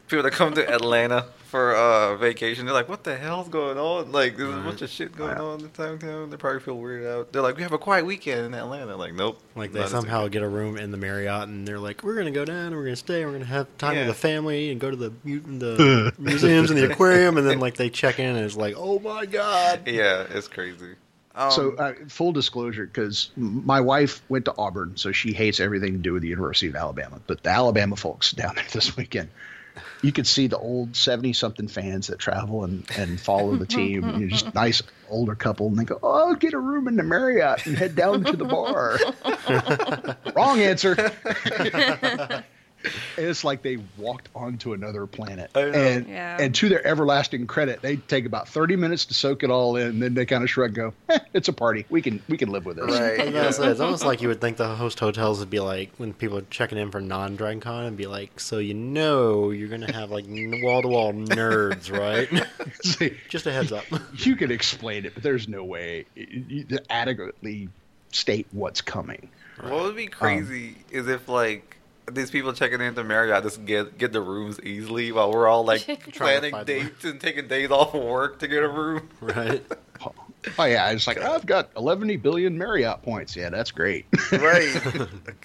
People that come to Atlanta for uh, vacation, they're like, "What the hell's going on? Like, there's a bunch of shit going on in the downtown." They probably feel weirded out. They're like, "We have a quiet weekend in Atlanta." Like, nope. Like they not somehow get a room in the Marriott, and they're like, "We're gonna go down, and we're gonna stay, and we're gonna have time Yeah. with the family, and go to the mu- the museums and the aquarium." And then like they check in, and it's like, "Oh my god!" Yeah, it's crazy. Um, so uh, full disclosure, because my wife went to Auburn, so she hates everything to do with the University of Alabama. But the Alabama folks down there this weekend, you could see the old seventy-something fans that travel and, and follow the team. You're just nice older couple, and they go, "Oh, I'll get a room in the Marriott and head down to the bar." Wrong answer. it's like they walked onto another planet, and Yeah. and to their everlasting credit, they take about thirty minutes to soak it all in. and Then they kind of shrug, and go, eh, "It's a party. We can we can live with this." right. And that's it. It's almost like you would think the host hotels would be like when people are checking in for non Dragon Con and be like, "So you know you're gonna have like wall to wall nerds, right?" See, Just a heads up. you can explain it, but there's no way you- you- to adequately state what's coming. What would be crazy is if like these people checking into Marriott just get get the rooms easily while we're all like planning find one. dates and taking days off of work to get a room. right? Oh yeah, it's like I've got 11 billion Marriott points. Yeah, that's great. Right.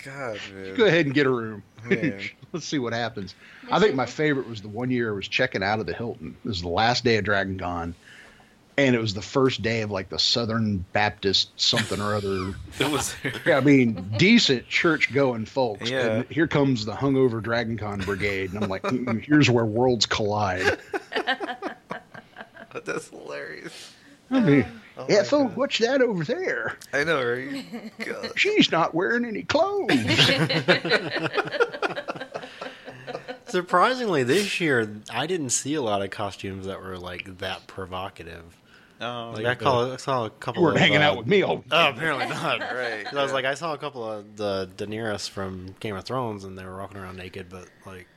God, man. Go ahead and get a room. Man. Let's see what happens. I think my favorite was the one year I was checking out of the Hilton. This was the last day of Dragon Con. And it was the first day of like the Southern Baptist something or other. It was Yeah, I mean, decent church going folks. Yeah. And here comes the hungover Dragon Con brigade. And I'm like, "Mm, here's where worlds collide. that's hilarious. I mean, Oh my Ethel, God. what's that over there? I know, right? God. She's not wearing any clothes. Surprisingly, this year I didn't see a lot of costumes that were like that provocative. Um, Like I, call, I saw a couple. you weren't of, hanging uh, out with me all Oh, apparently not. Right, 'Cause I was like, I saw a couple of the Daenerys from Game of Thrones, and they were walking around naked. But like,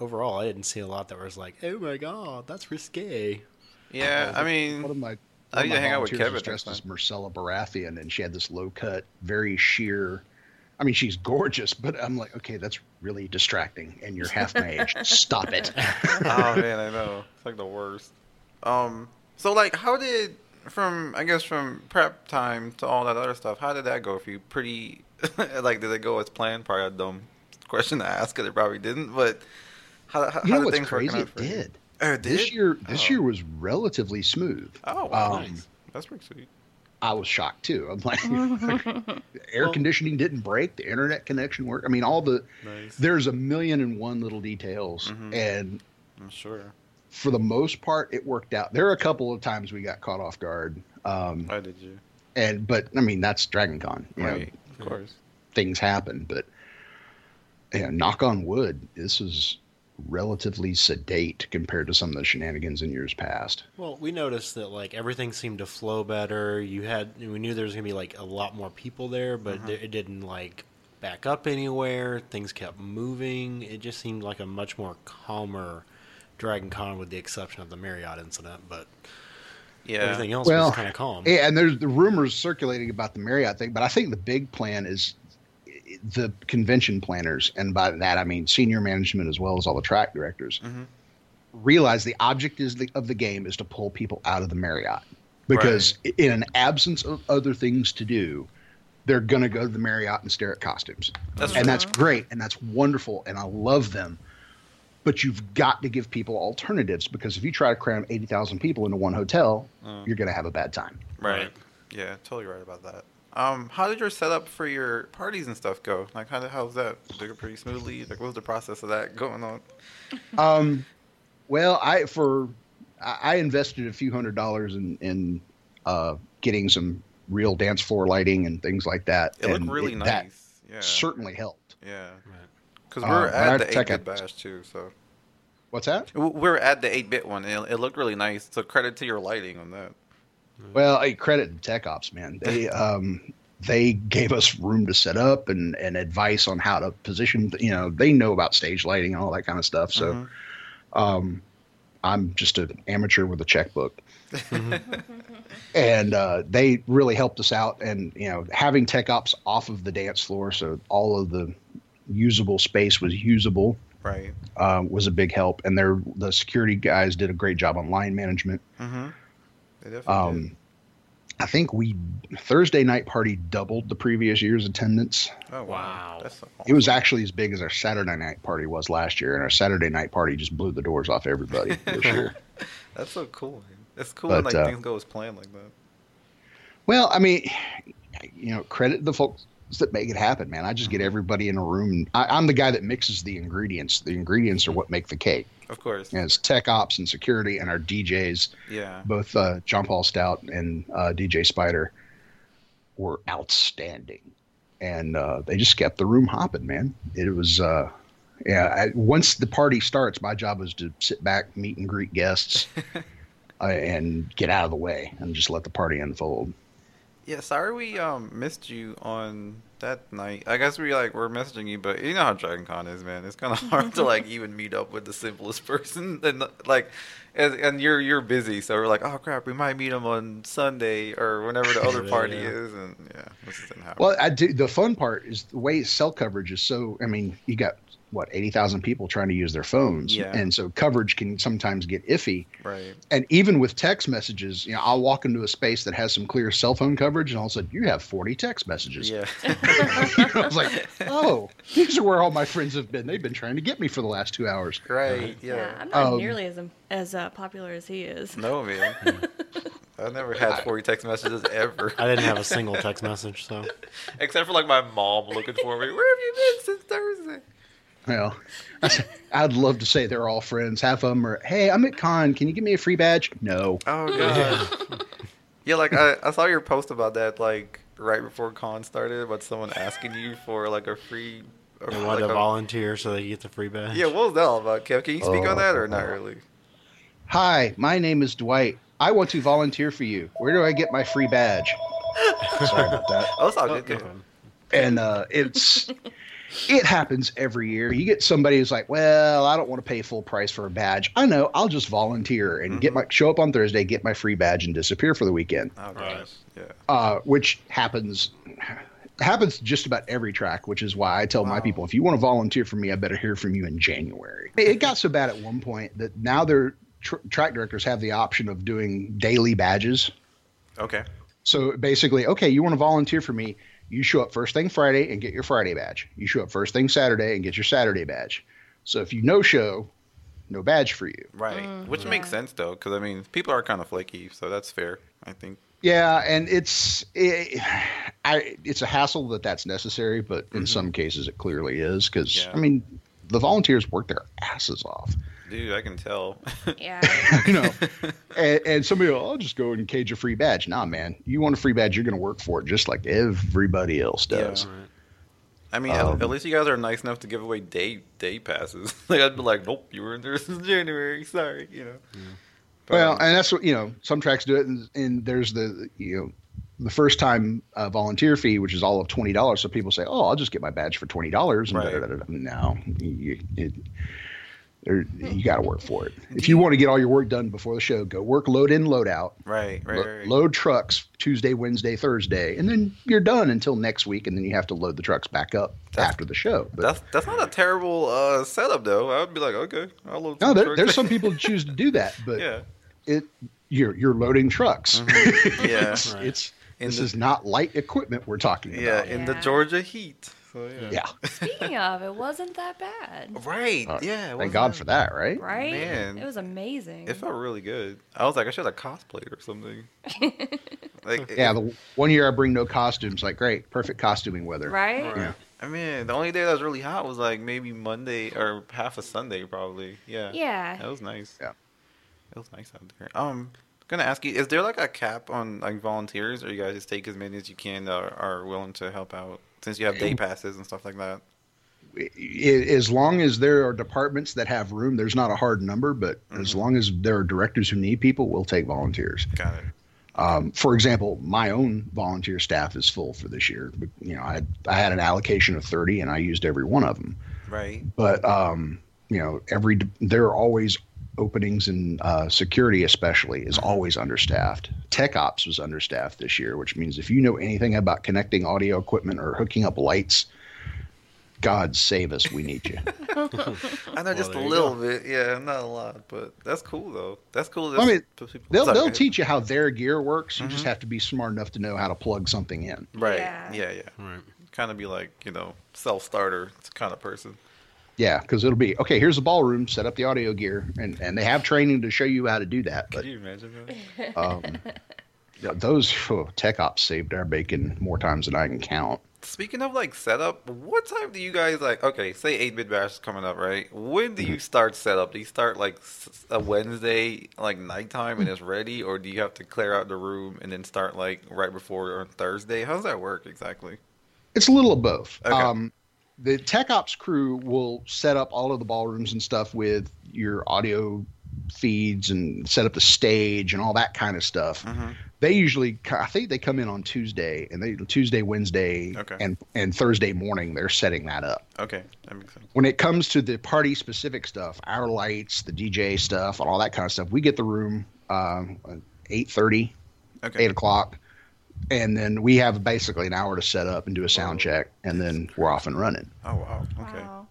overall, I didn't see a lot that was like, oh my god, that's risque. yeah, I mean, One of my I one need to hang out with volunteers Kevin was dressed as Myrcella Baratheon, and she had this low cut, very sheer. I mean, she's gorgeous, but I'm like, okay, that's really distracting, and you're half my age. Stop it. oh man, I know. It's like the worst. Um, so like, how did from I guess from prep time to all that other stuff? How did that go for you? Pretty like, did it go as planned? Probably a dumb question to ask, because it probably didn't. But how, how, You how know did things working crazy? out It for you? did. Oh, it This year, this Oh. year was relatively smooth. Oh, wow, Um, nice. That's pretty sweet. I was shocked too. I'm like, the air conditioning didn't break, the internet connection worked. I mean, all the Nice. there's a million and one little details, Mhm. and I'm sure. For the most part, it worked out. There are a couple of times we got caught off guard, um, Why did you? and but I mean that's Dragon Con. You know, Right, of course. things happen, but yeah, knock on wood, this is relatively sedate compared to some of the shenanigans in years past. Well, we noticed that like everything seemed to flow better. You had we knew there was gonna be like a lot more people there, but Uh-huh. there- it didn't like back up anywhere. Things kept moving. It just seemed like a much more calmer Dragon Con, with the exception of the Marriott incident. But Yeah. everything else Well, was kind of calm. Yeah, and there's the rumors circulating about the Marriott thing, but I think the big plan is the convention planners, and by that I mean senior management as well as all the track directors, Mhm. realize the object is the, of the game is to pull people out of the Marriott because in an absence of other things to do, they're going to go to the Marriott and stare at costumes, That's and true. that's great and that's wonderful, and I love them. But you've got to give people alternatives because if you try to cram eighty thousand people into one hotel, Mm. you're going to have a bad time. Right. Yeah, totally right about that. Um, how did your setup for your parties and stuff go? Like, how did, how's that? Did it go pretty smoothly? Like, what was the process of that going on? Um, well, I for I I invested a few hundred dollars in in uh, getting some real dance floor lighting and things like that. It looked really it- that nice. Yeah. certainly helped. Yeah. Right. Because Uh, we were but our at the 8 bit bash too, so. What's that? We're at the 8 bit one, and it, it looked really nice. So, credit to your lighting on that. Well, I credit to Tech Ops, man. They um they gave us room to set up and and advice on how to position. You know, they know about stage lighting and all that kind of stuff. So, Mhm. um, I'm just an amateur with a checkbook. and uh, they really helped us out. And you know, having tech ops off of the dance floor, so all of the usable space was usable, Right. uh, was a big help. And their the security guys did a great job on line management. Mm-hmm. They definitely Um, I think we Thursday night party doubled the previous year's attendance. Oh, wow. Wow. That's It was actually as big as our Saturday night party was last year, and our Saturday night party just blew the doors off everybody this year. That's so cool. Man. It's cool when like uh, things go as planned like that. Well, I mean, you know, credit the folks that make it happen, man. I just Mm-hmm. get everybody in a room. I, I'm the guy that mixes the ingredients. The ingredients are what make the cake. Of course. And it's tech ops and security and our DJs, Yeah. both uh, John Paul Stout and uh, DJ Spider, were outstanding, and uh, they just kept the room hopping, man. It was. Uh, yeah, I, once the party starts, my job was to sit back, meet and greet guests, uh, and get out of the way, and just let the party unfold. Yeah, sorry we um missed you on that night. I guess we like were messaging you, but you know how Dragon Con is, man. It's kind of hard to like even meet up with the simplest person, and like, and, and you're you're busy, so we're like, oh crap, we might meet him on Sunday or whenever the other party yeah. is, and yeah, this didn't happen. Well, I do. The fun part is the way cell coverage is so. I mean, you got what eighty thousand people trying to use their phones, Yeah. and so coverage can sometimes get iffy. right. And even with text messages, you know, I'll walk into a space that has some clear cell phone coverage, and all of a sudden, you have forty text messages. Yeah. I was like, oh, these are where all my friends have been. They've been trying to get me for the last two hours. right. Yeah, Yeah. I'm not Um, nearly as as uh, popular as he is. No man. I've never had 40 text messages ever. I didn't have a single text message, so Except for like my mom looking for me. Where have you been since Thursday? Well, I'd love to say they're all friends. Half of them are, hey, I'm at con. Can you give me a free badge? No. Oh god. yeah, like I, I saw your post about that like right before con started, about someone asking you for like a free. Or, they like wanted to a- volunteer so they get the free badge. Yeah, what was that all about, Kev? Can you speak on that or not really? Hi, my name is Dwight. I want to volunteer for you. Where do I get my free badge? Sorry about that. Oh, it's all Oh, good. no and uh, it's it happens every year. You get somebody who's like, "Well, I don't want to pay full price for a badge. I know, I'll just volunteer and get my show up on Thursday, get my free badge, and disappear for the weekend." Oh Right. yeah. Uh, which happens happens just about every track. Which is why I tell my people, if you want to volunteer for me, I better hear from you in January. It got so bad at one point that now their tr- track directors have the option of doing daily badges. Okay. So basically, okay, you want to volunteer for me? You show up first thing Friday and get your Friday badge. You show up first thing Saturday and get your Saturday badge. So if you no show, no badge for you. Right. Mm-hmm. Which Yeah. makes sense though, because I mean, people are kind of flaky, so that's fair. I think. Yeah, and it's it, I it's a hassle that that's necessary, but in mm-hmm. some cases it clearly is because Yeah. I mean the volunteers work their asses off, Dude, I can tell. Yeah. you know. and, and somebody, will, I'll just go and cage a free badge. Nah, man, you want a free badge, you're going to work for it just like everybody else does. Yeah. Right. I mean, at, Um, at least you guys are nice enough to give away day day passes. like I'd be like, nope, you were in there since January. Sorry, you know. But, Well, um, and that's what you know. Some tracks do it, and, and there's the you know the first time uh, volunteer fee, which is all of twenty dollars. So people say, "Oh, I'll just get my badge for twenty dollars." Right. No, you, it, there, you got to work for it. If you want to get all your work done before the show, go work load in, load out, Right, right, lo- right. load trucks Tuesday, Wednesday, Thursday, and then you're done until next week, and then you have to load the trucks back up That's- after the show. But That's that's not a terrible uh, setup though. I would be like, okay, I'll load no, some there, there's some people who choose to do that, but yeah, it you're you're loading trucks. yeah, it's, it's this the- is not light equipment we're talking yeah. about. Yeah, in the Georgia heat. So yeah. Yeah. Speaking of, it wasn't that bad, Right. Uh, yeah. it Thank God for that, right? right? Man. It was amazing. It felt really good. I was like, I should have cosplayed or something. like, Yeah, the one year I bring no costumes, like great, perfect costuming weather. right? Yeah. I mean, the only day that was really hot was like maybe Monday or half a Sunday, probably. Yeah. Yeah. That was nice. Yeah. It was nice out there. Um, gonna ask you, is there like a cap on like volunteers, or you guys just take as many as you can that are, are willing to help out? Since you have day passes and stuff like that. As long as there are departments that have room, there's not a hard number, but as long as there are directors who need people, we'll take volunteers. Got it. Um, for example, my own volunteer staff is full for this year. You know, I I had an allocation of 30, and I used every one of them. Right. But um, you know, every there are always openings in uh, security, especially, is always understaffed. Tech ops was understaffed this year, which means if you know anything about connecting audio equipment or hooking up lights, God save us, we need you. I know just a there you little bit. Yeah, not a lot, but that's cool though. That's cool. I mean, people- They'll Sorry, they'll teach you how their gear works. You just have to be smart enough to know how to plug something in. Right. Yeah. Yeah. Yeah. Right. Kind of be like you know self starter kind of person. Yeah, because it'll be okay. Here's the ballroom. Set up the audio gear, and and they have training to show you how to do that. Could But you imagine that? um, those oh, tech ops saved our bacon more times than I can count. Speaking of like setup, what time do you guys like? Okay, say eight bit bash is coming up, right? When do you start setup? Do you start like a Wednesday, like nighttime, and it's ready, or do you have to clear out the room and then start like right before on Thursday? How does that work exactly? It's a little of both. Okay. Um, the tech ops crew will set up all of the ballrooms and stuff with your audio feeds and set up the stage and all that kind of stuff. Mhm. They usually, I think they come in on Tuesday and they Tuesday, Wednesday, Okay. and and Thursday morning they're setting that up. Okay, that makes sense. When it comes to the party specific stuff, our lights, the DJ stuff, and all that kind of stuff, we get the room um, eight thirty, Okay, eight o'clock, and then we have basically an hour to set up and do a sound check, and then we're off and running. Oh wow. Okay, Wow.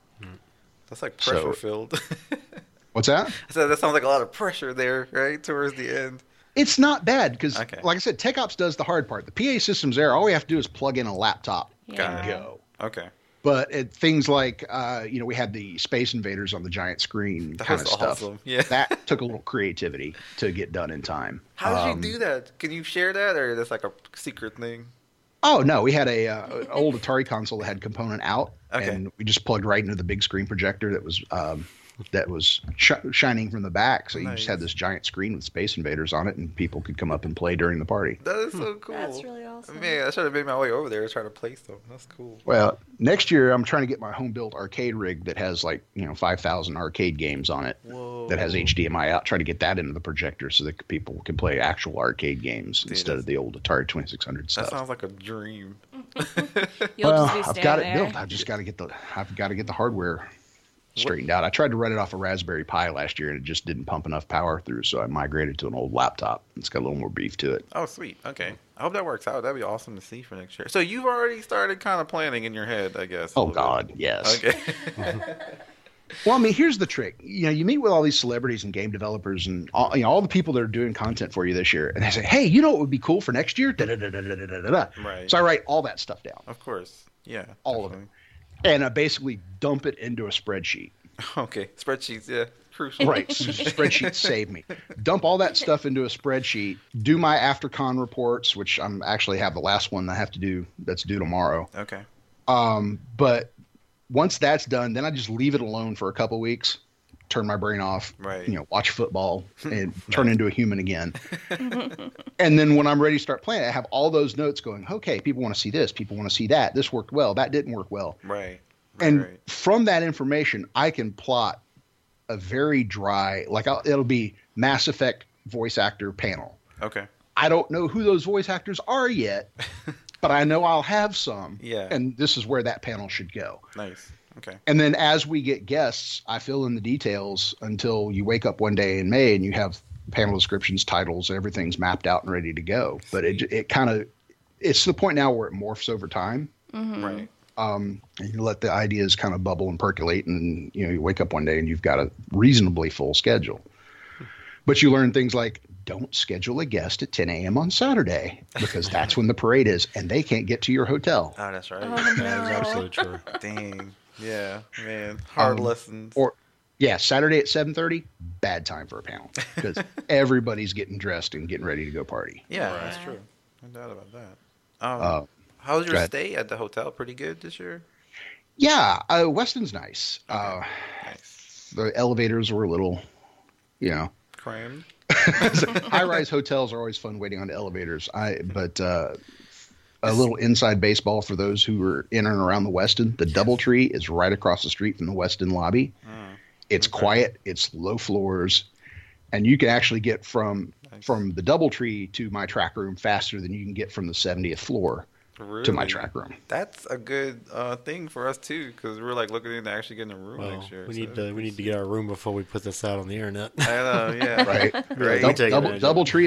that's like So- pressure filled. What's that? so that sounds like a lot of pressure there, right towards the end. It's not bad because, Okay. like I said, Tech Ops does the hard part. The PA system's there. All we have to do is plug in a laptop Got and go. Okay, But it, things like, uh, you know, we had the Space Invaders on the giant screen that kind was of stuff. awesome. Yeah. That took a little creativity to get done in time. How did Um, you do that? Can you share that, or that's like a secret thing? Oh no, we had a uh, an old Atari console that had component out, Okay. and we just plugged right into the big screen projector that was um, that was sh- shining from the back. So you just had this giant screen with Space Invaders on it, and people could come up and play during the party. That is so cool. That's really awesome. Man, I should have made my way over there to try to play some. That's cool. Well, next year I'm trying to get my home built arcade rig that has like you know five thousand arcade games on it. Whoa. That has HDMI out. Try to get that into the projector so that people can play actual arcade games Dude, instead of the old Atari 2600 stuff. That stuff. sounds like a dream. You'll well, just be I've standing got it there. built. I've just got to get the I've got to get the hardware straightened out. I tried to run it off a Raspberry Pi last year and it just didn't pump enough power through, so I migrated to an old laptop. It's got a little more beef to it. Oh, sweet. Okay. I hope that works out. That'd be awesome to see for next year. So you've already started kind of planning in your head, I guess. Oh God, bit. yes. Okay. Well, I mean, here's the trick. You know, you meet with all these celebrities and game developers and all, you know all the people that are doing content for you this year, and they say, "Hey, you know what would be cool for next year?" Da-da-da-da-da-da-da-da. Right. So I write all that stuff down, of course. Yeah. all of it, definitely. And I basically dump it into a spreadsheet. Okay. Spreadsheets. Yeah. Crucial. Right, s- spreadsheets save me. Dump all that stuff into a spreadsheet. Do my AfterCon reports, which I'm actually have the last one I have to do. That's due tomorrow. Okay. Um, but once that's done, then I just leave it alone for a couple weeks, turn my brain off, Right. you know, watch football and turn into a human again. and then when I'm ready to start playing, I have all those notes going, okay, people want to see this, people want to see that. This worked well, that didn't work well. Right. Right. and right. from that information, I can plot a very dry, like I'll, it'll be Mass Effect voice actor panel. Okay. I don't know who those voice actors are yet, but I know I'll have some. Yeah. And this is where that panel should go. Nice. Okay. And then as we get guests, I fill in the details until you wake up one day in May and you have panel descriptions, titles, everything's mapped out and ready to go. But it it kind of it's the point now where it morphs over time. Right. Um, and you let the ideas kind of bubble and percolate, and you know you wake up one day and you've got a reasonably full schedule. But you learn things like don't schedule a guest at 10 a.m. on Saturday because that's when the parade is, and they can't get to your hotel. Oh, that's right. Oh, That is absolutely true. Dang. Yeah, man. Hard Um, lessons. Or yeah, Saturday at 7:30, bad time for a panel because everybody's getting dressed and getting ready to go party. yeah, Right. that's true. No doubt about that. Um, Uh, how was your stay at the hotel? Pretty good this year. Yeah, uh, Westin's nice. Uh, Nice. the elevators were a little, you know, Crammed. high-rise hotels are always fun waiting on the elevators. I but uh, a little inside baseball for those who are in and around the Westin. The DoubleTree is right across the street from the Westin lobby. Mm. It's quiet. It's low floors, and you can actually get from Nice. from the DoubleTree to my track room faster than you can get from the 70th floor Really? to my track room. That's a good uh, thing for us too, because we're like looking into actually getting a room Well, next year. we so need to we need to get our room before we put this out on the internet. I know, yeah. Right. Right. We take Double, advantage of it. DoubleTree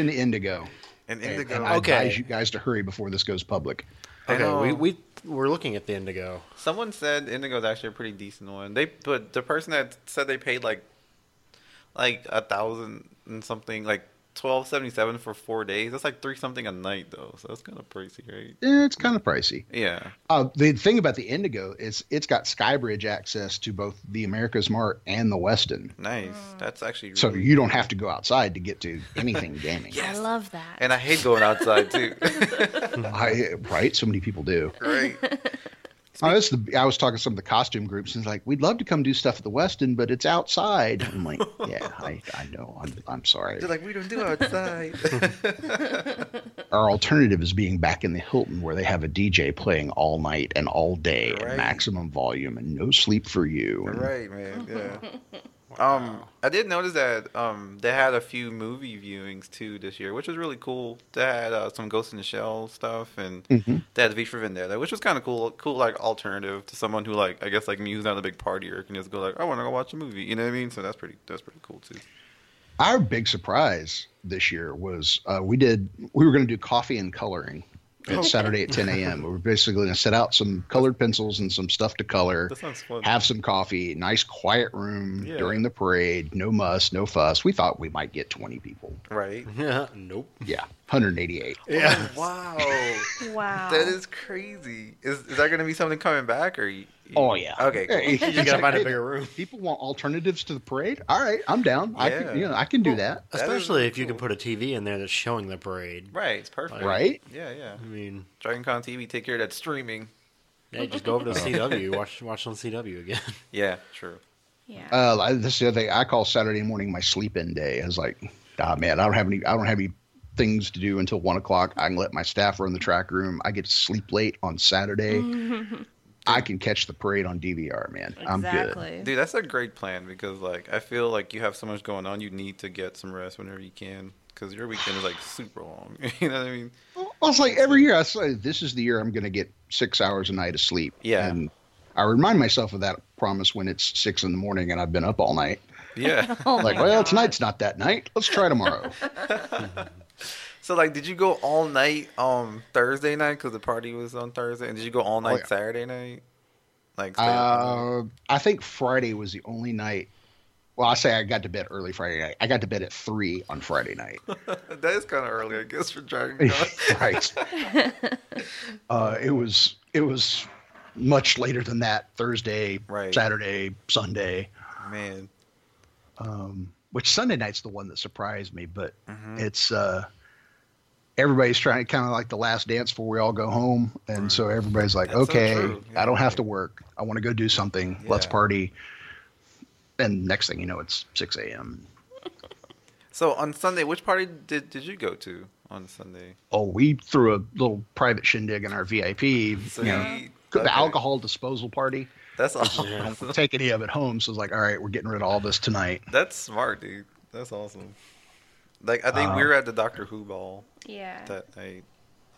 and the Indigo. And And, I Okay. advise you guys to hurry before this goes public. I Okay, know. we um, we we're looking at the Indigo. Someone said Indigo's actually a pretty decent one. They but the person that said they paid like like a thousand and something, like twelve seventy seven for four days. That's like three something a night though, so that's kind of pricey, right? Eh, it's kind of pricey. Yeah. Uh, the thing about the Indigo is it's got Skybridge access to both the AmericasMart and the Westin. Nice. That's actually So really you don't have to go outside to get to anything gaming. I love that. And I hate going outside too. I, right? So many people do. right. Oh, that's the, I was talking to some of the costume groups, and it's like, we'd love to come do stuff at the Westin, but it's outside. I'm like, yeah, I, I know. I'm, I'm sorry. They're like, we don't do outside. Our alternative is being back in the Hilton where they have a DJ playing all night and all day Right. at maximum volume and no sleep for you. And right, man. Yeah. Um, I did notice that um they had a few movie viewings too this year, which was really cool. They had uh, some Ghost in the Shell stuff, and Mhm. they had V for Vendetta, which was kind of cool. Cool, like alternative to someone who like I guess like me who's not a big partier can just go like I want to go watch a movie. You know what I mean? So that's pretty that's pretty cool too. Our big surprise this year was uh, we did we were going to do coffee and coloring at Saturday at 10 a.m. We're basically going to set out some colored pencils and some stuff to color, That sounds fun. have some coffee, nice quiet room Yeah. during the parade, no muss, no fuss. We thought we might get 20 people. right? Yeah, nope. Yeah, 188. Yeah. Oh, wow, wow. that is crazy. Is is that gonna be something coming back or? You, you- Oh yeah. Okay. Cool. Hey, You it's gotta like, find a bigger room. People want alternatives to the parade. All right, I'm down. I Yeah. can, you know, I can do that. That is Especially really if you can put a TV in there that's showing the parade. Right, it's perfect. Right? Yeah, yeah. I mean, Dragon Con TV, take care of that streaming. yeah, just go over to CW, watch watch on CW again. Yeah, true. yeah. Uh, I- this is the other thing. I call Saturday morning my sleep-in day. I was like, ah, man, I don't have any. I don't have any things to do until one o'clock. I can let my staff run the track room. I get to sleep late on Saturday. I can catch the parade on DVR, man. I'm good. exactly. Dude, that's a great plan because like I feel like you have so much going on. You need to get some rest whenever you can because your weekend is like super long. you know what I mean? Well, it's like every year I say, this is the year I'm going to get six hours a night of sleep. Yeah. And I remind myself of that promise when it's six in the morning and I've been up all night. Yeah. Oh Like, well, God. tonight's not that night. Let's try tomorrow. so like, did you go all night um Thursday night because the party was on Thursday, and did you go all night yeah. Saturday night? Like, stay up all Uh, I think Friday was the only night. Well, I say I got to bed early Friday night. I got to bed at three on Friday night. that is kind of early, I guess, for Dragon Con. right. Uh, it was it was much later than that. Thursday, Right. Saturday, Sunday. Man. Um, which Sunday night's the one that surprised me, but Mhm. it's uh, everybody's trying to kind of like the last dance before we all go home, and so everybody's like, That's so okay. I don't Yeah. have to work. I want to go do something. Let's party. And next thing you know, it's six a.m. So on Sunday, which party did did you go to on Sunday? Oh, we threw a little private shindig in our VIP. You know, Sweet. the alcohol disposal party. That's awesome. I don't take any of it home, so it's like, all right, we're getting rid of all this tonight. That's smart, dude. That's awesome. Like I think Uh, we were at the Doctor Who ball Yeah. that night.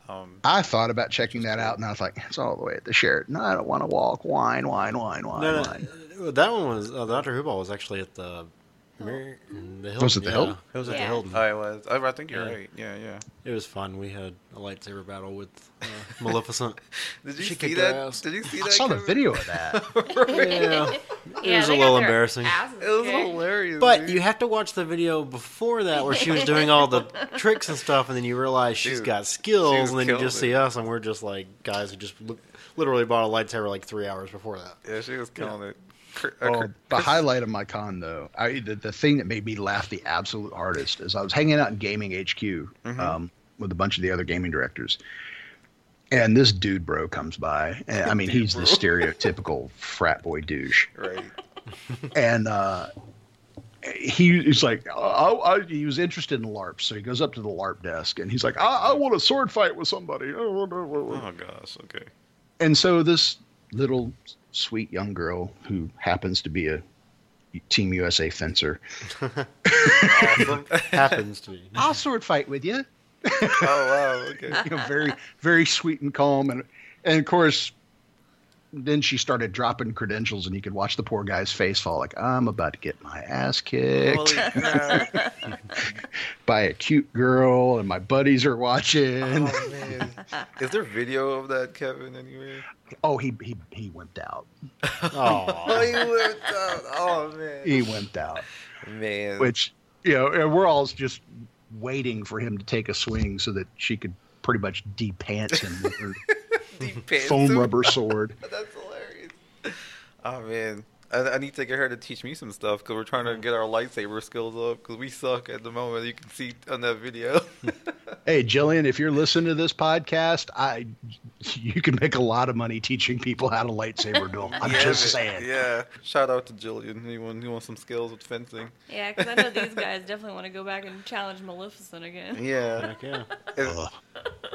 Um, I thought about checking that out, and I was like, it's all the way at the Sheraton. I don't want to walk. Whine, whine, whine, whine, No, whine. no, that one was uh, Doctor Who ball was actually at the. Mir- the Hilton. Was it the yeah. Hilton? It was at the Yeah. Hilton. I was. I, I think you're Yeah. right. Yeah, yeah. It was fun. We had a lightsaber battle with uh, Maleficent. Did you She see kicked that? ass. Did you see that? I that? saw the Kevin? video of that. yeah, Yeah, was a they got little their embarrassing. asses It was kicked. hilarious. but dude. you have to watch the video before that where she was doing all the tricks and stuff, and then you realize she's Dude, got she skills, was and then you killing just it. see us, and we're just like guys who just look, literally bought a lightsaber like three hours before that. yeah, she was killing it. Uh, Oh, the highlight of my con, though, I, the, the thing that made me laugh the absolute hardest is I was hanging out in Gaming HQ Mm-hmm. um, with a bunch of the other gaming directors, and this dude bro comes by. And, I mean, he's the stereotypical frat boy douche, Right. and uh, he, he's like, I, I, he was interested in LARP, so he goes up to the LARP desk and he's like, I, I want a sword fight with somebody. Oh gosh. Okay. And so this little sweet young girl who happens to be a Team USA fencer, Happens to be. I'll sword fight with you. oh wow. Okay. You know, very very sweet and calm, and and of course, then she started dropping credentials, and you could watch the poor guy's face fall like I'm about to get my ass kicked by a cute girl, and my buddies are watching. Oh man. Is there video of that, Kevin? Anyway. Oh, he he he wimped out. Oh, he went out. Oh man. He wimped out. Man. which you know and we're all just waiting for him to take a swing so that she could pretty much de-pants him pants foam rubber sword. That's hilarious. Oh man, I, I need to get her to teach me some stuff because we're trying to mm. get our lightsaber skills up because we suck at the moment. You can see on that video. Hey, Jillian, if you're listening to this podcast, I you can make a lot of money teaching people how to lightsaber duel. I'm Yeah, just saying. Yeah. Shout out to Jillian. Anyone who wants some skills with fencing? Yeah, because I know these guys definitely want to go back and challenge Maleficent again. Yeah. yeah. If,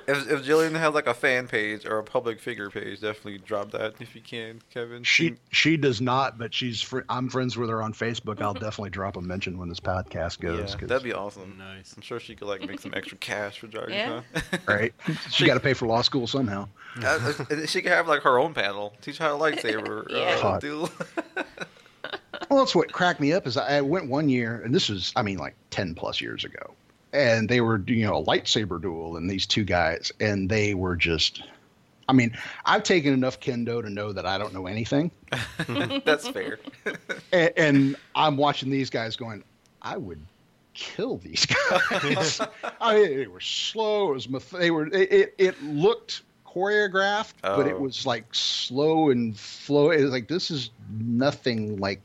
if, if Jillian has like a fan page or a public figure page, definitely drop that if you can, Kevin. She she does not, but she's fr- I'm friends with her on Facebook. I'll definitely drop a mention when this podcast goes. yeah, 'cause- that'd be awesome. Nice. I'm sure she could like make some extra cash for Dragon Yeah. Con. right. She got to pay for law school somehow. Uh, uh, she could have like her own panel. Teach how to lightsaber. Yeah. uh, Hot. duel. Well, that's what cracked me up is I I went one year, and this was, I mean, like ten plus years ago, and they were, you know, a lightsaber duel, and these two guys, and they were just, I mean, I've taken enough kendo to know that I don't know anything, That's fair. and, and I'm watching these guys going, I would kill these guys. I mean, they were slow. It was meth- they were. It, it, it looked choreographed, but it Oh. was like slow and flow. It was like this is nothing like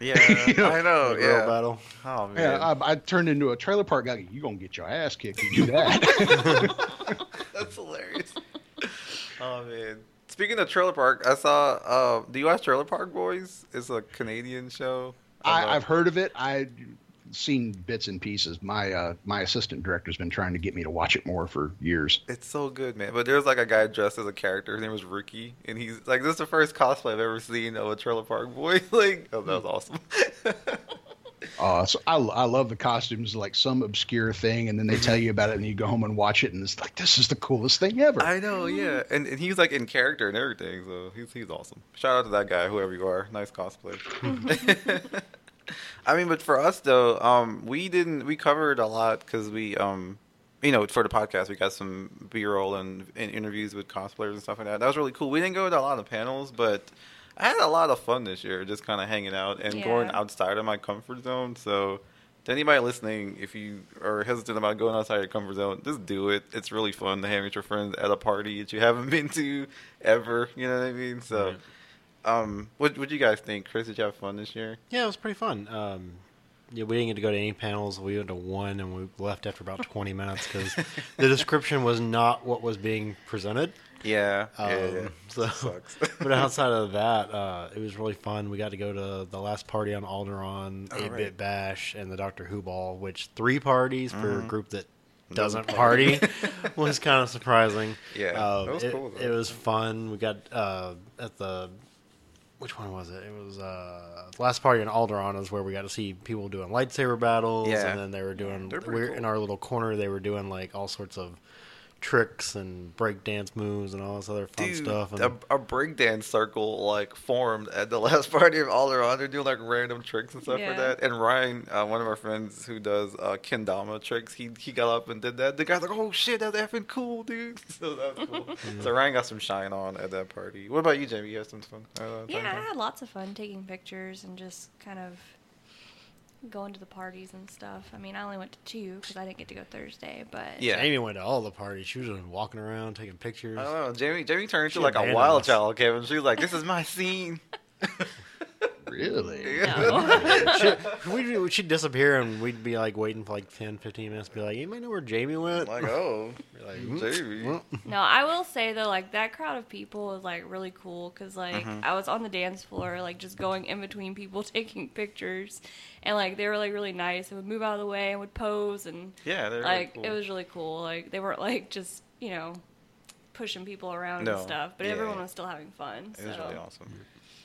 yeah, I know. The real Yeah. battle. Oh man. Yeah, I, I turned into a trailer park guy. You gonna get your ass kicked? if You do that? That's hilarious. oh man. Speaking of Trailer Park, I saw. Uh, do you watch Trailer Park Boys? It's a Canadian show. I, I've heard of it. I've seen bits and pieces. My uh, my assistant director's been trying to get me to watch it more for years. It's so good, man. But there's like a guy dressed as a character. His name was Ricky, and he's like, this is the first cosplay I've ever seen of a Trailer Park Boy. like, oh, that was awesome. Uh, so I, I love the costumes, like some obscure thing, and then they tell you about it, and you go home and watch it, and it's like this is the coolest thing ever. I know, yeah, and, and he's like in character and everything, so he's he's awesome. Shout out to that guy, whoever you are. Nice cosplay. I mean, but for us though, um, we didn't we covered a lot because we um, you know, for the podcast, we got some B-roll and, and interviews with cosplayers and stuff like that. That was really cool. We didn't go to a lot of panels, but I had a lot of fun this year, just kind of hanging out and going outside of my comfort zone. So. To anybody listening, if you are hesitant about going outside your comfort zone, just do it. It's really fun to hang with your friends at a party that you haven't been to ever. You know what I mean? So, Right. Um, what what you guys think? Chris, did you have fun this year? Yeah, it was pretty fun. Um, yeah, we didn't get to go to any panels. We went to one, and we left after about twenty minutes because the description was not what was being presented. Yeah, Um, yeah, yeah. So, Sucks. but outside of that, uh, it was really fun. We got to go to the last party on Alderaan, Oh, 8 Bit. Bash, and the Doctor Who Ball, which three parties for Mm-hmm. a group that doesn't party was kind of surprising. Yeah, Um, that was it, cool. It was fun. We got uh, at the which one was it? It was uh, last party in Alderaan is where we got to see people doing lightsaber battles, Yeah. and then they were doing. We're cool. in our little corner. They were doing like all sorts of tricks and break dance moves and all this other fun Dude, stuff. And a, a breakdance circle like formed at the last party of Alderaan. They're doing like random tricks and stuff Yeah. for that. And Ryan, uh, one of our friends who does uh, kendama tricks, he he got up and did that. The guy's like, "Oh shit, that's effing cool, dude!" So that's cool. so Ryan got some shine on at that party. What about you, Jamie? You had some fun? Uh, Yeah, I had lots of fun taking pictures and just kind of going to the parties and stuff. I mean, I only went to two because I didn't get to go Thursday, but Yeah. Amy went to all the parties. She was just walking around taking pictures. I don't know. Jamie, Jamie turned She into like a abandoned wild us. child, Kevin. She was like, "This is my scene." Really? no. she, we'd, she'd disappear and we'd be like waiting for like 10, 15 minutes. Be like, anybody know where Jamie went? like, oh, like, "Hmm, Jamie. no, I will say though, like that crowd of people was like really cool because like Mm-hmm. I was on the dance floor, like just going in between people taking pictures, and like they were like really nice and would move out of the way and would pose and Yeah, they're like really cool. it was really cool. Like they weren't like just you know pushing people around No. and stuff, but Yeah. everyone was still having fun. It was really awesome.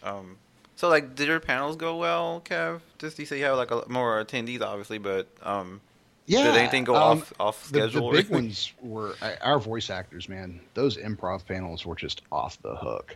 Um, so like, did your panels go well, Kev? Just you say you have like a, more attendees, obviously, but um, Yeah. did anything go um, off off schedule? the or big ones were uh, our voice actors, man. Those improv panels were just off the hook.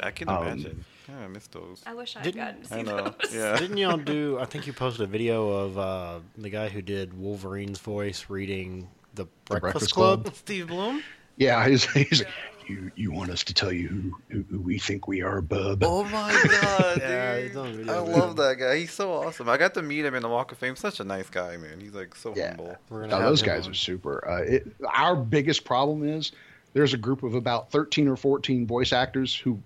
I can um, imagine. Yeah, I missed those. I wish I'd Didn't- gotten to see I know. those. Yeah. Didn't y'all do? I think you posted a video of uh, the guy who did Wolverine's voice reading the Breakfast, Breakfast Club. Club? Steve Blum. Yeah, he's, he's you, you want us to tell you who, who, who we think we are, bub? Oh my god, dude! he's on video, I man. love that guy. He's so awesome. I got to meet him in the Walk of Fame. Such a nice guy, man. He's like so Yeah. humble. We're No, those guys on. are super. Uh, it, our biggest problem is there's a group of about 13 or 14 voice actors who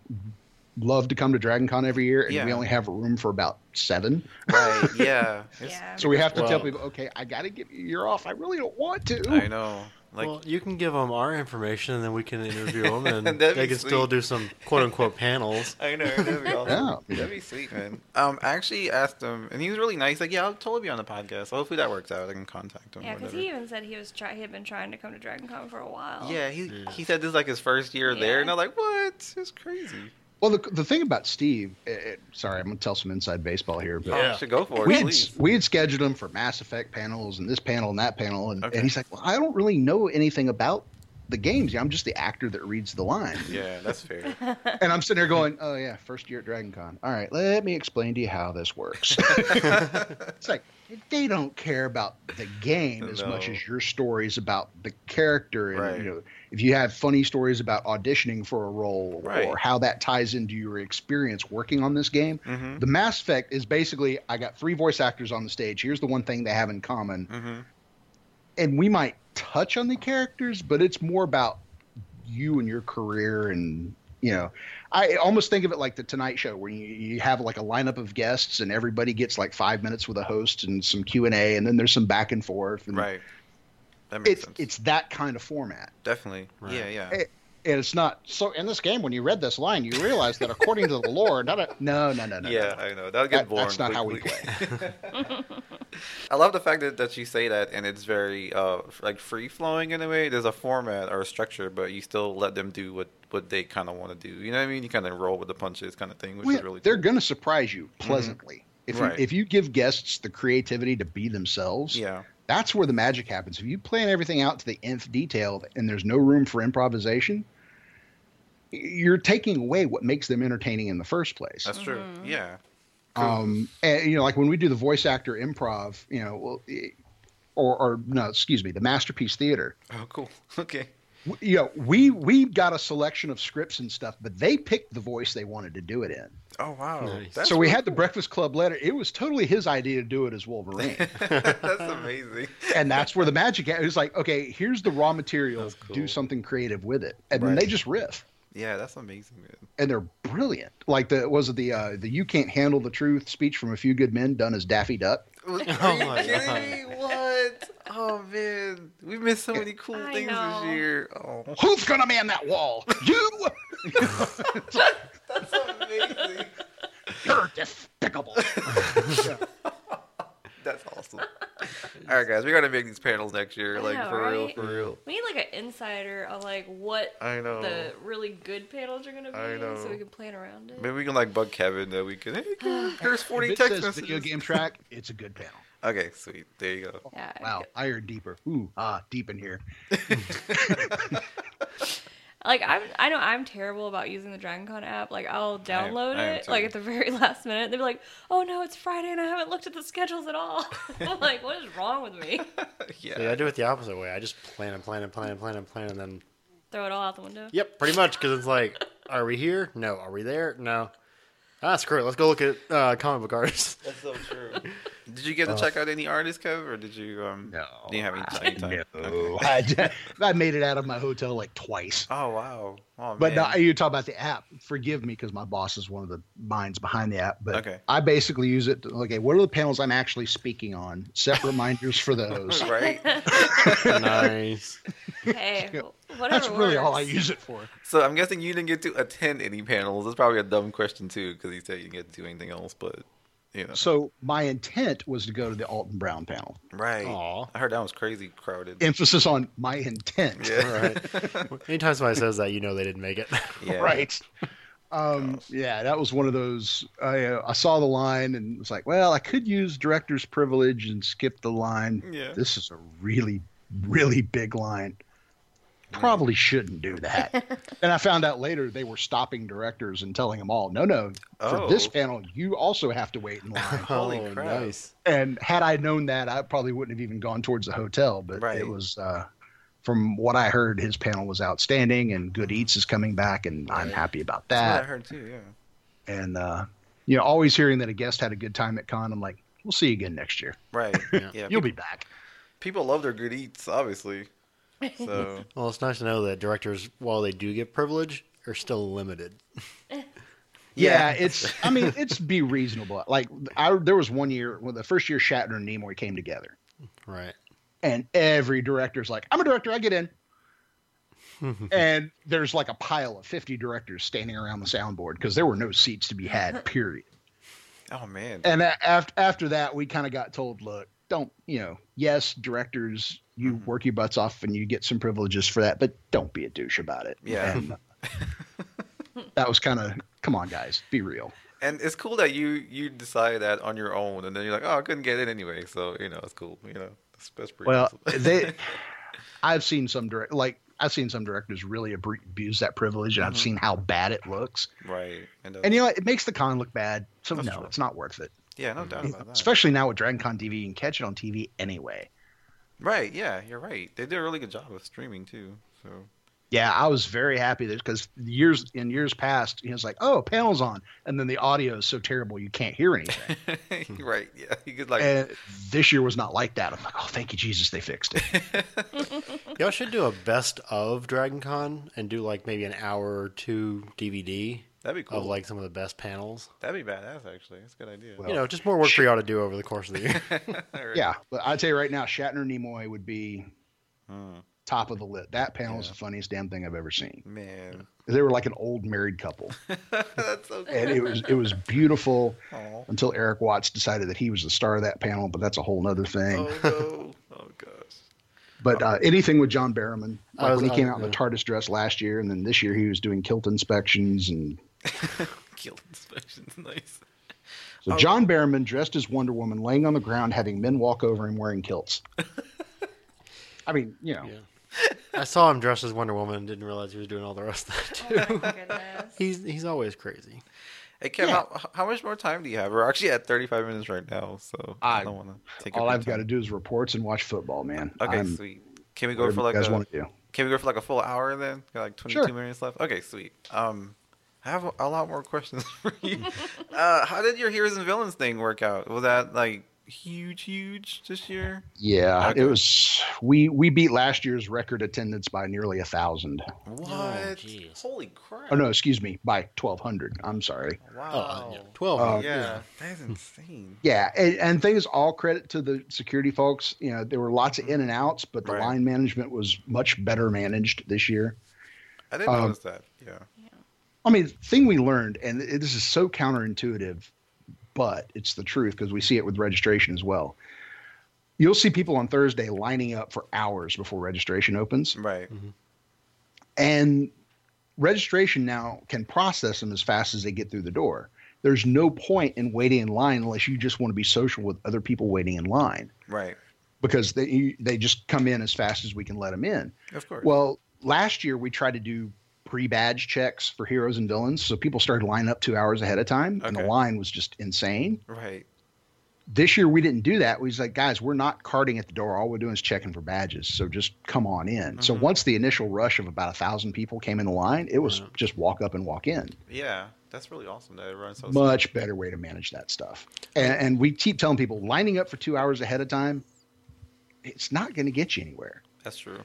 love to come to Dragon Con every year, and Yeah. we only have room for about seven. Right? Yeah. Yeah. So we have to tell people, okay, I got to give you your off. I really don't want to. I know. Like, well, you can give them our information, and then we can interview them, and they be can still do some quote unquote panels. I know. That'd be awesome. Yeah. That'd be sweet, man. Um, I actually asked him, and he was really nice. Like, yeah, I'll totally be on the podcast. Hopefully that works out. I can contact him. Yeah, because he even said he was try- he had been trying to come to Dragon Con for a while. Yeah, he he said this is like his first year there, and I'm like, what? It's crazy. Well, the, the thing about Steve, eh, eh, sorry, I'm going to tell some inside baseball here, but Yeah. you should go for it, we had, we had scheduled him for Mass Effect panels and this panel and that panel, and, Okay. and he's like, "Well, I don't really know anything about the games. Yeah, I'm just the actor that reads the line." Yeah, that's fair. And I'm sitting there going, "Oh yeah, first year at Dragon Con. All right, let me explain to you how this works." it's like they don't care about the game as much as your stories about the character, and Right. you know, if you have funny stories about auditioning for a role Right. or how that ties into your experience working on this game. Mhm. The Mass Effect is basically I got three voice actors on the stage. Here's the one thing they have in common, hmm and we might touch on the characters, but it's more about you and your career and you know i almost think of it like the tonight show where you, you have like a lineup of guests and everybody gets like five minutes with a host and some q&a and then there's some back and forth and Right. That makes it's sense. it's that kind of format Definitely. Right. Yeah, yeah. It- and it's not so in this game when you read this line you realize that according to the lore not a, no no no no yeah, no. I know. That'll get That- boring. that's not how we play I love the fact that, that you say that and it's very uh like free flowing in a way. There's a format or a structure, but you still let them do what what they kind of want to do. You know what I mean? You kind of roll with the punches, kind of thing, which Well, is really they're cool. going to surprise you pleasantly if Right. you if you give guests the creativity to be themselves Yeah. That's where the magic happens. If you plan everything out to the nth detail and there's no room for improvisation, you're taking away what makes them entertaining in the first place. That's true. Yeah. Um, and you know, like when we do the voice actor improv, you know, or, or no, excuse me, the masterpiece theater. Oh, cool. Okay. W- You know, we we got a selection of scripts and stuff, but they picked the voice they wanted to do it in. Oh wow. Nice. So we really had the Breakfast Club letter. It was totally his idea to do it as Wolverine. That's amazing. and that's where the magic it was like okay here's the raw material cool. do something creative with it and then they just riff Yeah, that's amazing, man. and they're brilliant like the was it the uh the you can't handle the truth speech from a few good men done as daffy duck Are you Oh kidding God. me? What? Oh man, we missed so many cool I things know. this year. Oh, who's gonna man that wall you that's amazing. you're despicable That's awesome. All right, guys, we gotta make these panels next year, I like know, for real, for real. We need like an insider of like what I know. the really good panels are gonna be, I know. so we can plan around it. Maybe we can like bug Kevin that we can. Hey, Kevin, here's If forty it text says messages. video game track, it's a good panel. Okay, sweet. There you go. Yeah. Wow, higher, deeper. Ooh, ah, deep in here. Like I'm, I know I'm terrible about using the DragonCon app. Like I'll download I am it like at the very last minute. They'll be like, "Oh no, it's Friday and I haven't looked at the schedules at all." I'm like, "What is wrong with me?" yeah. See, I do it the opposite way. I just plan and plan and plan and plan and plan and then Throw it all out the window. Yep, pretty much because it's like, are we here? No. Are we there? No. Ah, screw it. Let's go look at uh, comic book artists. That's so true. Did you get to check out any artists, Kev, or did you um? No, Do you have any, any time? No, Okay. I, I made it out of my hotel like twice. Oh wow. Oh But man. no, you talk about the app. Forgive me because my boss is one of the minds behind the app. But Okay. I basically use it. To, okay, what are the panels I'm actually speaking on? Set reminders for those. right. nice. Hey, whatever. That's really all I use it for. So I'm guessing you didn't get to attend any panels. That's probably a dumb question too, because he said you didn't get to do anything else. But you know, So my intent was to go to the Alton Brown panel. right? Aw. I heard that was crazy crowded. Emphasis on my intent. yeah. Right. Anytime somebody says that, you know they didn't make it. yeah. Right. Um, yeah, that was one of those. I uh, I saw the line and was like, well, I could use director's privilege and skip the line. Yeah. This is a really, really big line. Probably shouldn't do that. and I found out later they were stopping directors and telling them all, no, no, for this Oh. panel, you also have to wait in line. Holy oh, crap. nice. and had I known that, I probably wouldn't have even gone towards the hotel. But Right. it was, uh, from what I heard, his panel was outstanding, and Good Eats is coming back, and I'm happy about That's that what I heard too. Yeah. and uh, you know, always hearing that a guest had a good time at con, I'm like, we'll see you again next year. Right. Yeah. yeah. You'll be back. people love their good eats, obviously. So Well, it's nice to know that directors, while they do get privilege, are still limited. Yeah, it's. I mean, it's be reasonable. Like, I there was one year when the first year Shatner and Nimoy came together, Right. and every director's like, "I'm a director, I get in." and there's like a pile of 50 directors standing around the soundboard because there were no seats to be had. Period. oh man. And after after that, we kind of got told, look, don't you know? Yes, directors, you Mm-hmm. work your butts off and you get some privileges for that, but don't be a douche about it. Yeah. And that was kind of, come on, guys, be real. And it's cool that you you decided that on your own, and then you're like, oh, I couldn't get it anyway, so you know it's cool. You know, that's, that's pretty. Well, awesome. they, I've seen some direct, like I've seen some directors really abuse that privilege, and I've Mhm. seen how bad it looks. right. And, uh, And you know, it makes the con look bad. So no, true. it's not worth it. Yeah, no doubt about that. Especially now with Dragon Con TV, you can catch it on TV anyway. Right. Yeah, you're right. They did a really good job of streaming too. So Yeah, I was very happy because years in years past, he was like, "Oh, panels on," and then the audio is so terrible you can't hear anything. right. Yeah, you could like. and this year was not like that. I'm like, "Oh, thank you, Jesus, they fixed it." Y'all should do a best of Dragon Con and do like maybe an hour or two DVD That'd be cool. of like some of the best panels. That'd be badass. Actually, that's a good idea. Well, you know, just more work for y'all to do over the course of the year. Alright. yeah, but I tell you right now, Shatner Nimoy would be Hmm. top of the list. That panel is the funniest damn thing I've ever seen. Man, They were like an old married couple, that's so cool. and it was it was beautiful Aw. until Eric Watts decided that he was the star of that panel. But that's a whole other thing. Oh no! Oh gosh. But uh, anything with John Barrowman, like was- when he came out in the yeah. TARDIS dress last year, and then this year he was doing kilt inspections, and Guild inspections, nice. so Oh. John Barrowman dressed as Wonder Woman, laying on the ground, having men walk over him wearing kilts. I mean, you know, Yeah. I saw him dressed as Wonder Woman and didn't realize he was doing all the rest of that too. Oh my goodness. he's he's always crazy. Hey Kev, Yeah. how, how much more time do you have? We're actually at 35 minutes right now, so I, I- don't want to take. all I've got to do is reports and watch football, man. Okay, I'm, sweet. Can we go for like a? want to do. Can we go for like a full hour then? Got like 22 Sure. minutes left. Okay, sweet. Um, I have a, a lot more questions for you. uh, how did your heroes and villains thing work out? Was that like huge, huge this year? Yeah, Okay. it was. We we beat last year's record attendance by nearly a thousand. What? jeez. Holy crap! Oh no, excuse me, by twelve hundred. I'm sorry. Wow. Oh, uh, yeah. twelve. Uh, yeah, that's insane. Yeah, and, and things all credit to the security folks. You know, there were lots of in and outs, but the Right. line management was much better managed this year. I didn't Um, notice that. Yeah. I mean, thing we learned, and this is so counterintuitive, but it's the truth because we see it with registration as well. you'll see people on Thursday lining up for hours before registration opens. Right. Mm-hmm. And registration now can process them as fast as they get through the door. There's no point in waiting in line unless you just want to be social with other people waiting in line Right. because they they just come in as fast as we can let them in. Of course. Well, last year we tried to do pre-badge checks for heroes and villains, so people started lining up two hours ahead of time, and the line was just insane. right. This year we didn't do that. We was like, guys, we're not carting at the door. All we're doing is checking for badges. So just come on in. So Mhm. once the initial rush of about a thousand people came in the line, it was Yeah. just walk up and walk in. Yeah. That's really awesome that runs so Much better way to manage that stuff. And, and we keep telling people lining up for two hours ahead of time, it's not going to get you anywhere. That's true.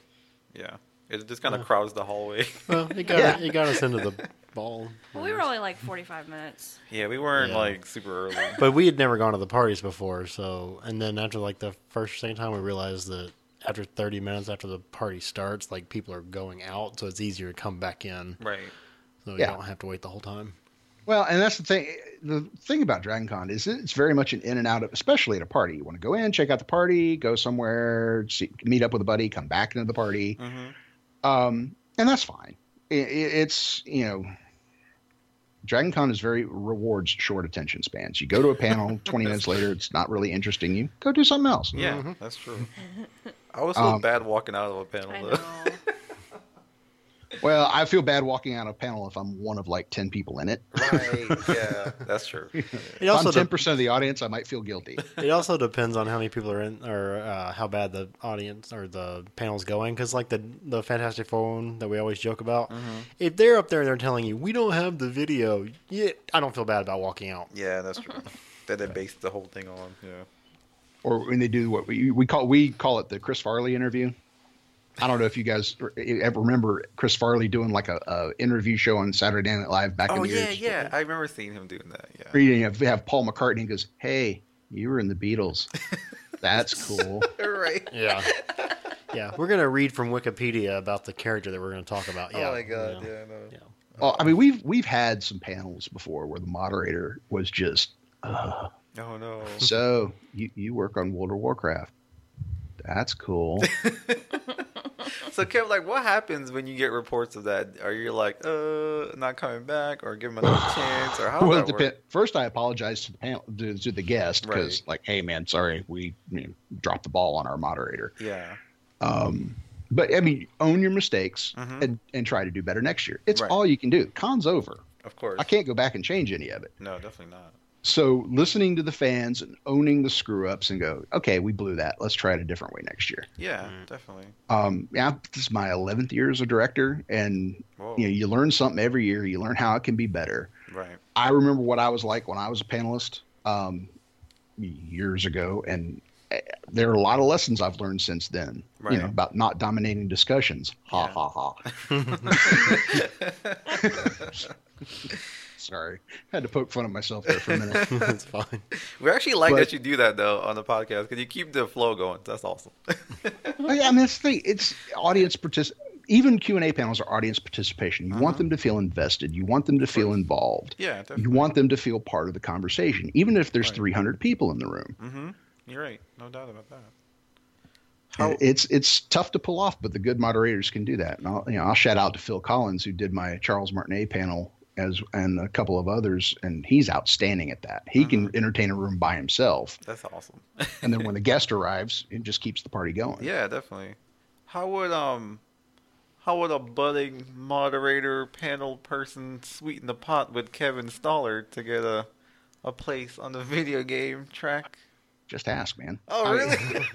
Yeah. It just kind of Yeah. crowds the hallway. Well, it got Yeah. it got us into the ball. Well, we were only like 45 minutes. yeah, we weren't Yeah. like super early. But we had never gone to the parties before, so and then after like the first second time, we realized that after 30 minutes after the party starts, like people are going out, so it's easier to come back in, right. so you Yeah. don't have to wait the whole time. Well, and that's the thing. The thing about Dragon Con is it's very much an in and out of, especially at a party. You want to go in, check out the party, go somewhere, see, meet up with a buddy, come back into the party, hmm um, and that's fine. I i it's you know, Dragon Con is very rewards short attention spans. You go to a panel, twenty minutes later, it's not really interesting you. Go do something else. Yeah, that's true. I was feel Um, bad walking out of a panel I though. know. Well, I feel bad walking out of a panel if I'm one of like ten people in it. right. Yeah, that's true. It If also I'm ten de- percent of the audience, I might feel guilty. it also depends on how many people are in or uh, how bad the audience or the panel's going. Because like the the Fantastic Four one that we always joke about, if they're up there and they're telling you we don't have the video, yeah, I don't feel bad about walking out. Yeah, that's true. that they base the whole thing on. Yeah. or when they do what we we call we call it the Chris Farley interview. I don't know if you guys ever remember Chris Farley doing like a, a interview show on Saturday Night Live back in Oh the yeah, years. yeah. Yeah. I remember seeing him doing that. Yeah. Where you have, have Paul McCartney goes, "Hey, you were in the Beatles. That's cool." right. Yeah. Yeah, we're gonna read from Wikipedia about the character that we're gonna talk about. Yeah. oh my god. Yeah. Yeah. no. Yeah. well, I mean, we've we've had some panels before where the moderator was just, uh, Oh no. "So you you work on World of Warcraft? That's cool." So Kev, like, what happens when you get reports of that? Are you like, uh, not coming back, or give him another chance, or how well, it that depend. work? First, I apologize to the panel, to, to the guest, because Right. like, hey man, sorry, we you know, dropped the ball on our moderator. Yeah. Um, but I mean, own your mistakes Mhm. and, and try to do better next year. It's Right. all you can do. Con's over. Of course. I can't go back and change any of it. No, definitely not. So listening to the fans and owning the screw ups and go, okay, we blew that. Let's try it a different way next year. Yeah, Mm. definitely. Um, yeah, this is my 11th year as a director, and Whoa. you know, you learn something every year. You learn how it can be better. Right. I remember what I was like when I was a panelist um, years ago, and eh, there are a lot of lessons I've learned since then. You know about not dominating discussions. Ha Yeah. ha ha. Sorry, I had to poke fun at myself there for a minute. That's fine. We actually like But- that you do that though on the podcast because you keep the flow going. That's awesome. Oh, yeah, I mean, that's the thing. It's audience partic- Even Q and A panels are audience participation. You want Uh-huh. them to feel invested. You want them to feel involved. yeah, You want them to feel part of the conversation, even if there's Right. 300 people in the room. Mm-hmm. You're right. No doubt about that. How? It's it's tough to pull off, but the good moderators can do that. And I'll, you know, I'll shout out to Phil Collins who did my Charles Martinet panel as and a couple of others, and he's outstanding at that. He can entertain a room by himself, That's awesome. and then when the guest arrives, it just keeps the party going. yeah, definitely. How would um, how would a budding moderator panel person sweeten the pot with Kevin Stallard to get a a place on the video game track? Just ask, man. Oh, I- really?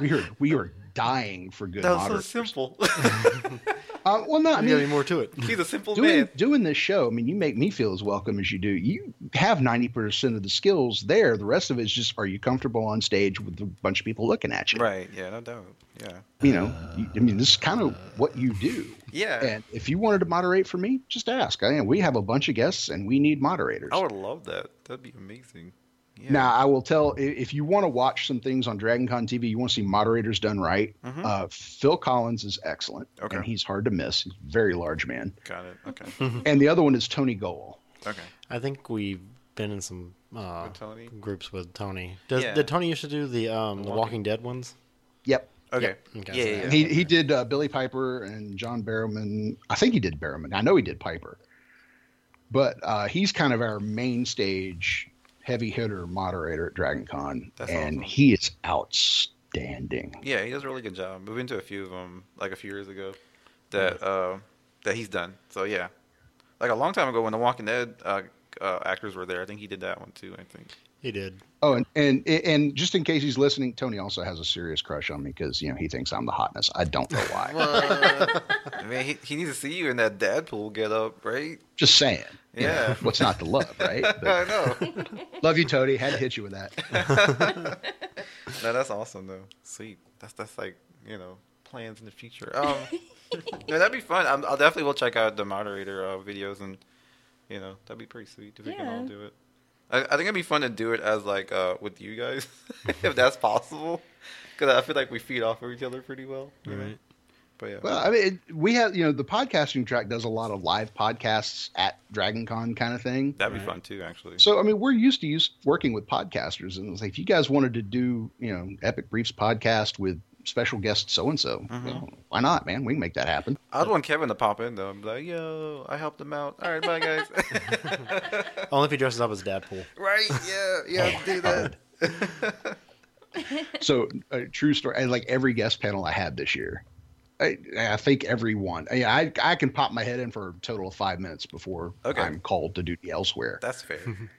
we are we are dying for good that was so simple. Uh, well, not I I mean, mean, any more to it? He's a simple doing man. doing this show. I mean, you make me feel as welcome as you do. You have ninety percent of the skills there. The rest of it is just, are you comfortable on stage with a bunch of people looking at you? Right. Yeah. No doubt. Yeah. You know, you, I mean, this is kind of what you do. Yeah. And if you wanted to moderate for me, just ask. I mean, we have a bunch of guests and we need moderators. I would love that. That'd be amazing. Yeah. Now, I will tell if you want to watch some things on Dragon Con TV, you want to see moderators done right. Mhm. Uh, Phil Collins is excellent, Okay. and he's hard to miss. He's a very large man. Got it. Okay. And the other one is Tony Goel. Okay. I think we've been in some uh, With Tony? groups with Tony. Does, Yeah. Did Tony used to do the um, the Walking- Walking Dead ones? Yep. Okay. Okay, Yeah, yeah, yeah. He he did uh, Billie Piper and John Barrowman. I think he did Barrowman. I know he did Piper. But uh, he's kind of our main stage heavy hitter moderator at Dragon Con, That's and awesome. he is outstanding. Yeah, he does a really good job. We've to a few of them like a few years ago that uh, that he's done. So yeah, like a long time ago when the Walking Dead uh, uh, actors were there, I think he did that one too. I think. He did. Oh, and, and and just in case he's listening, Tony also has a serious crush on me because you know he thinks I'm the hotness. I don't know why. What? I mean, he, he needs to see you in that Deadpool get up, right? just saying. You know, Yeah. what's not to love, right? I know. love you, Tony. Had to hit you with that. no, that's awesome though. Sweet. That's that's like you know plans in the future. Um, no, that'd be fun. I'm, I'll definitely will check out the moderator uh, videos and you know that'd be pretty sweet if we can all do it. I, I think it'd be fun to do it as like uh, with you guys if that's possible because I feel like we feed off of each other pretty well. you know? Right. But yeah. Well, I mean, it, we have you know the podcasting track does a lot of live podcasts at Dragon Con kind of thing. That'd be fun too, actually. So I mean, we're used to use working with podcasters, and it's like if you guys wanted to do you know Epic Briefs podcast with special guest so and so, why not, man? We can make that happen. I'd want Kevin to pop in though. I'm like, "Yo, I helped him out. All right, bye guys." Only if he dresses up as Deadpool. right? Yeah, yeah, do oh, that. So a true story, and like every guest panel I had this year. I, I think everyone. I, I I can pop my head in for a total of five minutes before Okay. I'm called to duty elsewhere. That's fair.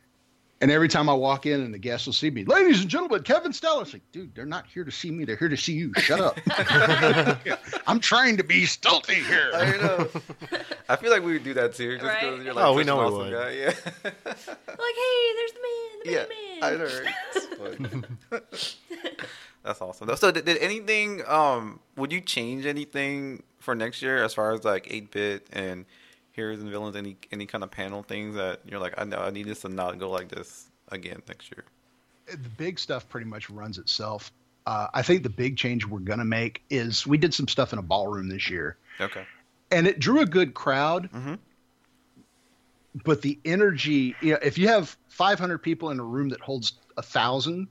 And every time I walk in and the guests will see me, ladies and gentlemen, Kevin Stallard. It's like, dude, they're not here to see me. They're here to see you. Shut up. I'm trying to be stealthy here. I know. I feel like we would do that too, just because Right. you're like Oh, we know an we awesome would. guy. Yeah. Like, hey, there's the man, the yeah, big I know. Right? That's awesome. So, did, did anything? Um, would you change anything for next year as far as like eight bit and heroes and villains? Any any kind of panel things that you're like, I know I need this to not go like this again next year. the big stuff pretty much runs itself. Uh, I think the big change we're going to make is we did some stuff in a ballroom this year, Okay. and it drew a good crowd. Mhm. But the energy, you know, if you have 500 people in a room that holds a thousand,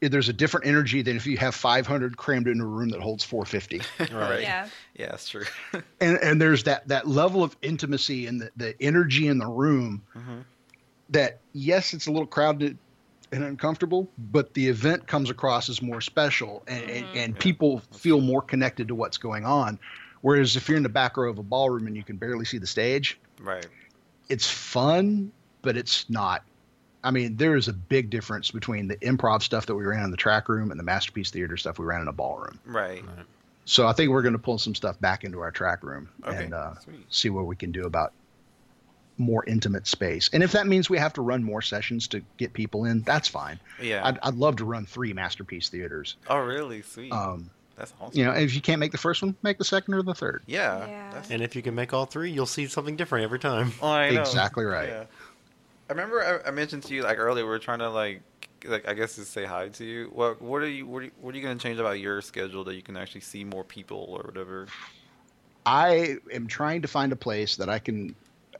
there's a different energy than if you have 500 crammed in a room that holds 450. Right. Yeah. Yeah, that's true. and and there's that that level of intimacy and the, the energy in the room Mhm. that yes it's a little crowded and uncomfortable but the event comes across as more special and, and, and Yeah, people feel more connected to what's going on whereas if you're in the back row of a ballroom and you can barely see the stage right. it's fun but it's not i mean there is a big difference between the improv stuff that we ran in the track room and the masterpiece theater stuff we ran in a ballroom Right. so I think we're going to pull some stuff back into our track room Okay, and uh, see what we can do about more intimate space. And if that means we have to run more sessions to get people in, that's fine. Yeah. I'd, I'd love to run three masterpiece theaters. oh, really? Sweet. Um, that's awesome. you know, if you can't make the first one, make the second or the third. Yeah. Yeah. And if you can make all three, you'll see something different every time. oh, I know. Exactly right. Yeah. I remember I, I mentioned to you like earlier we were trying to like like I guess just say hi to you. What what are you what are you, what are you going to change about your schedule that you can actually see more people or whatever? I am trying to find a place that I can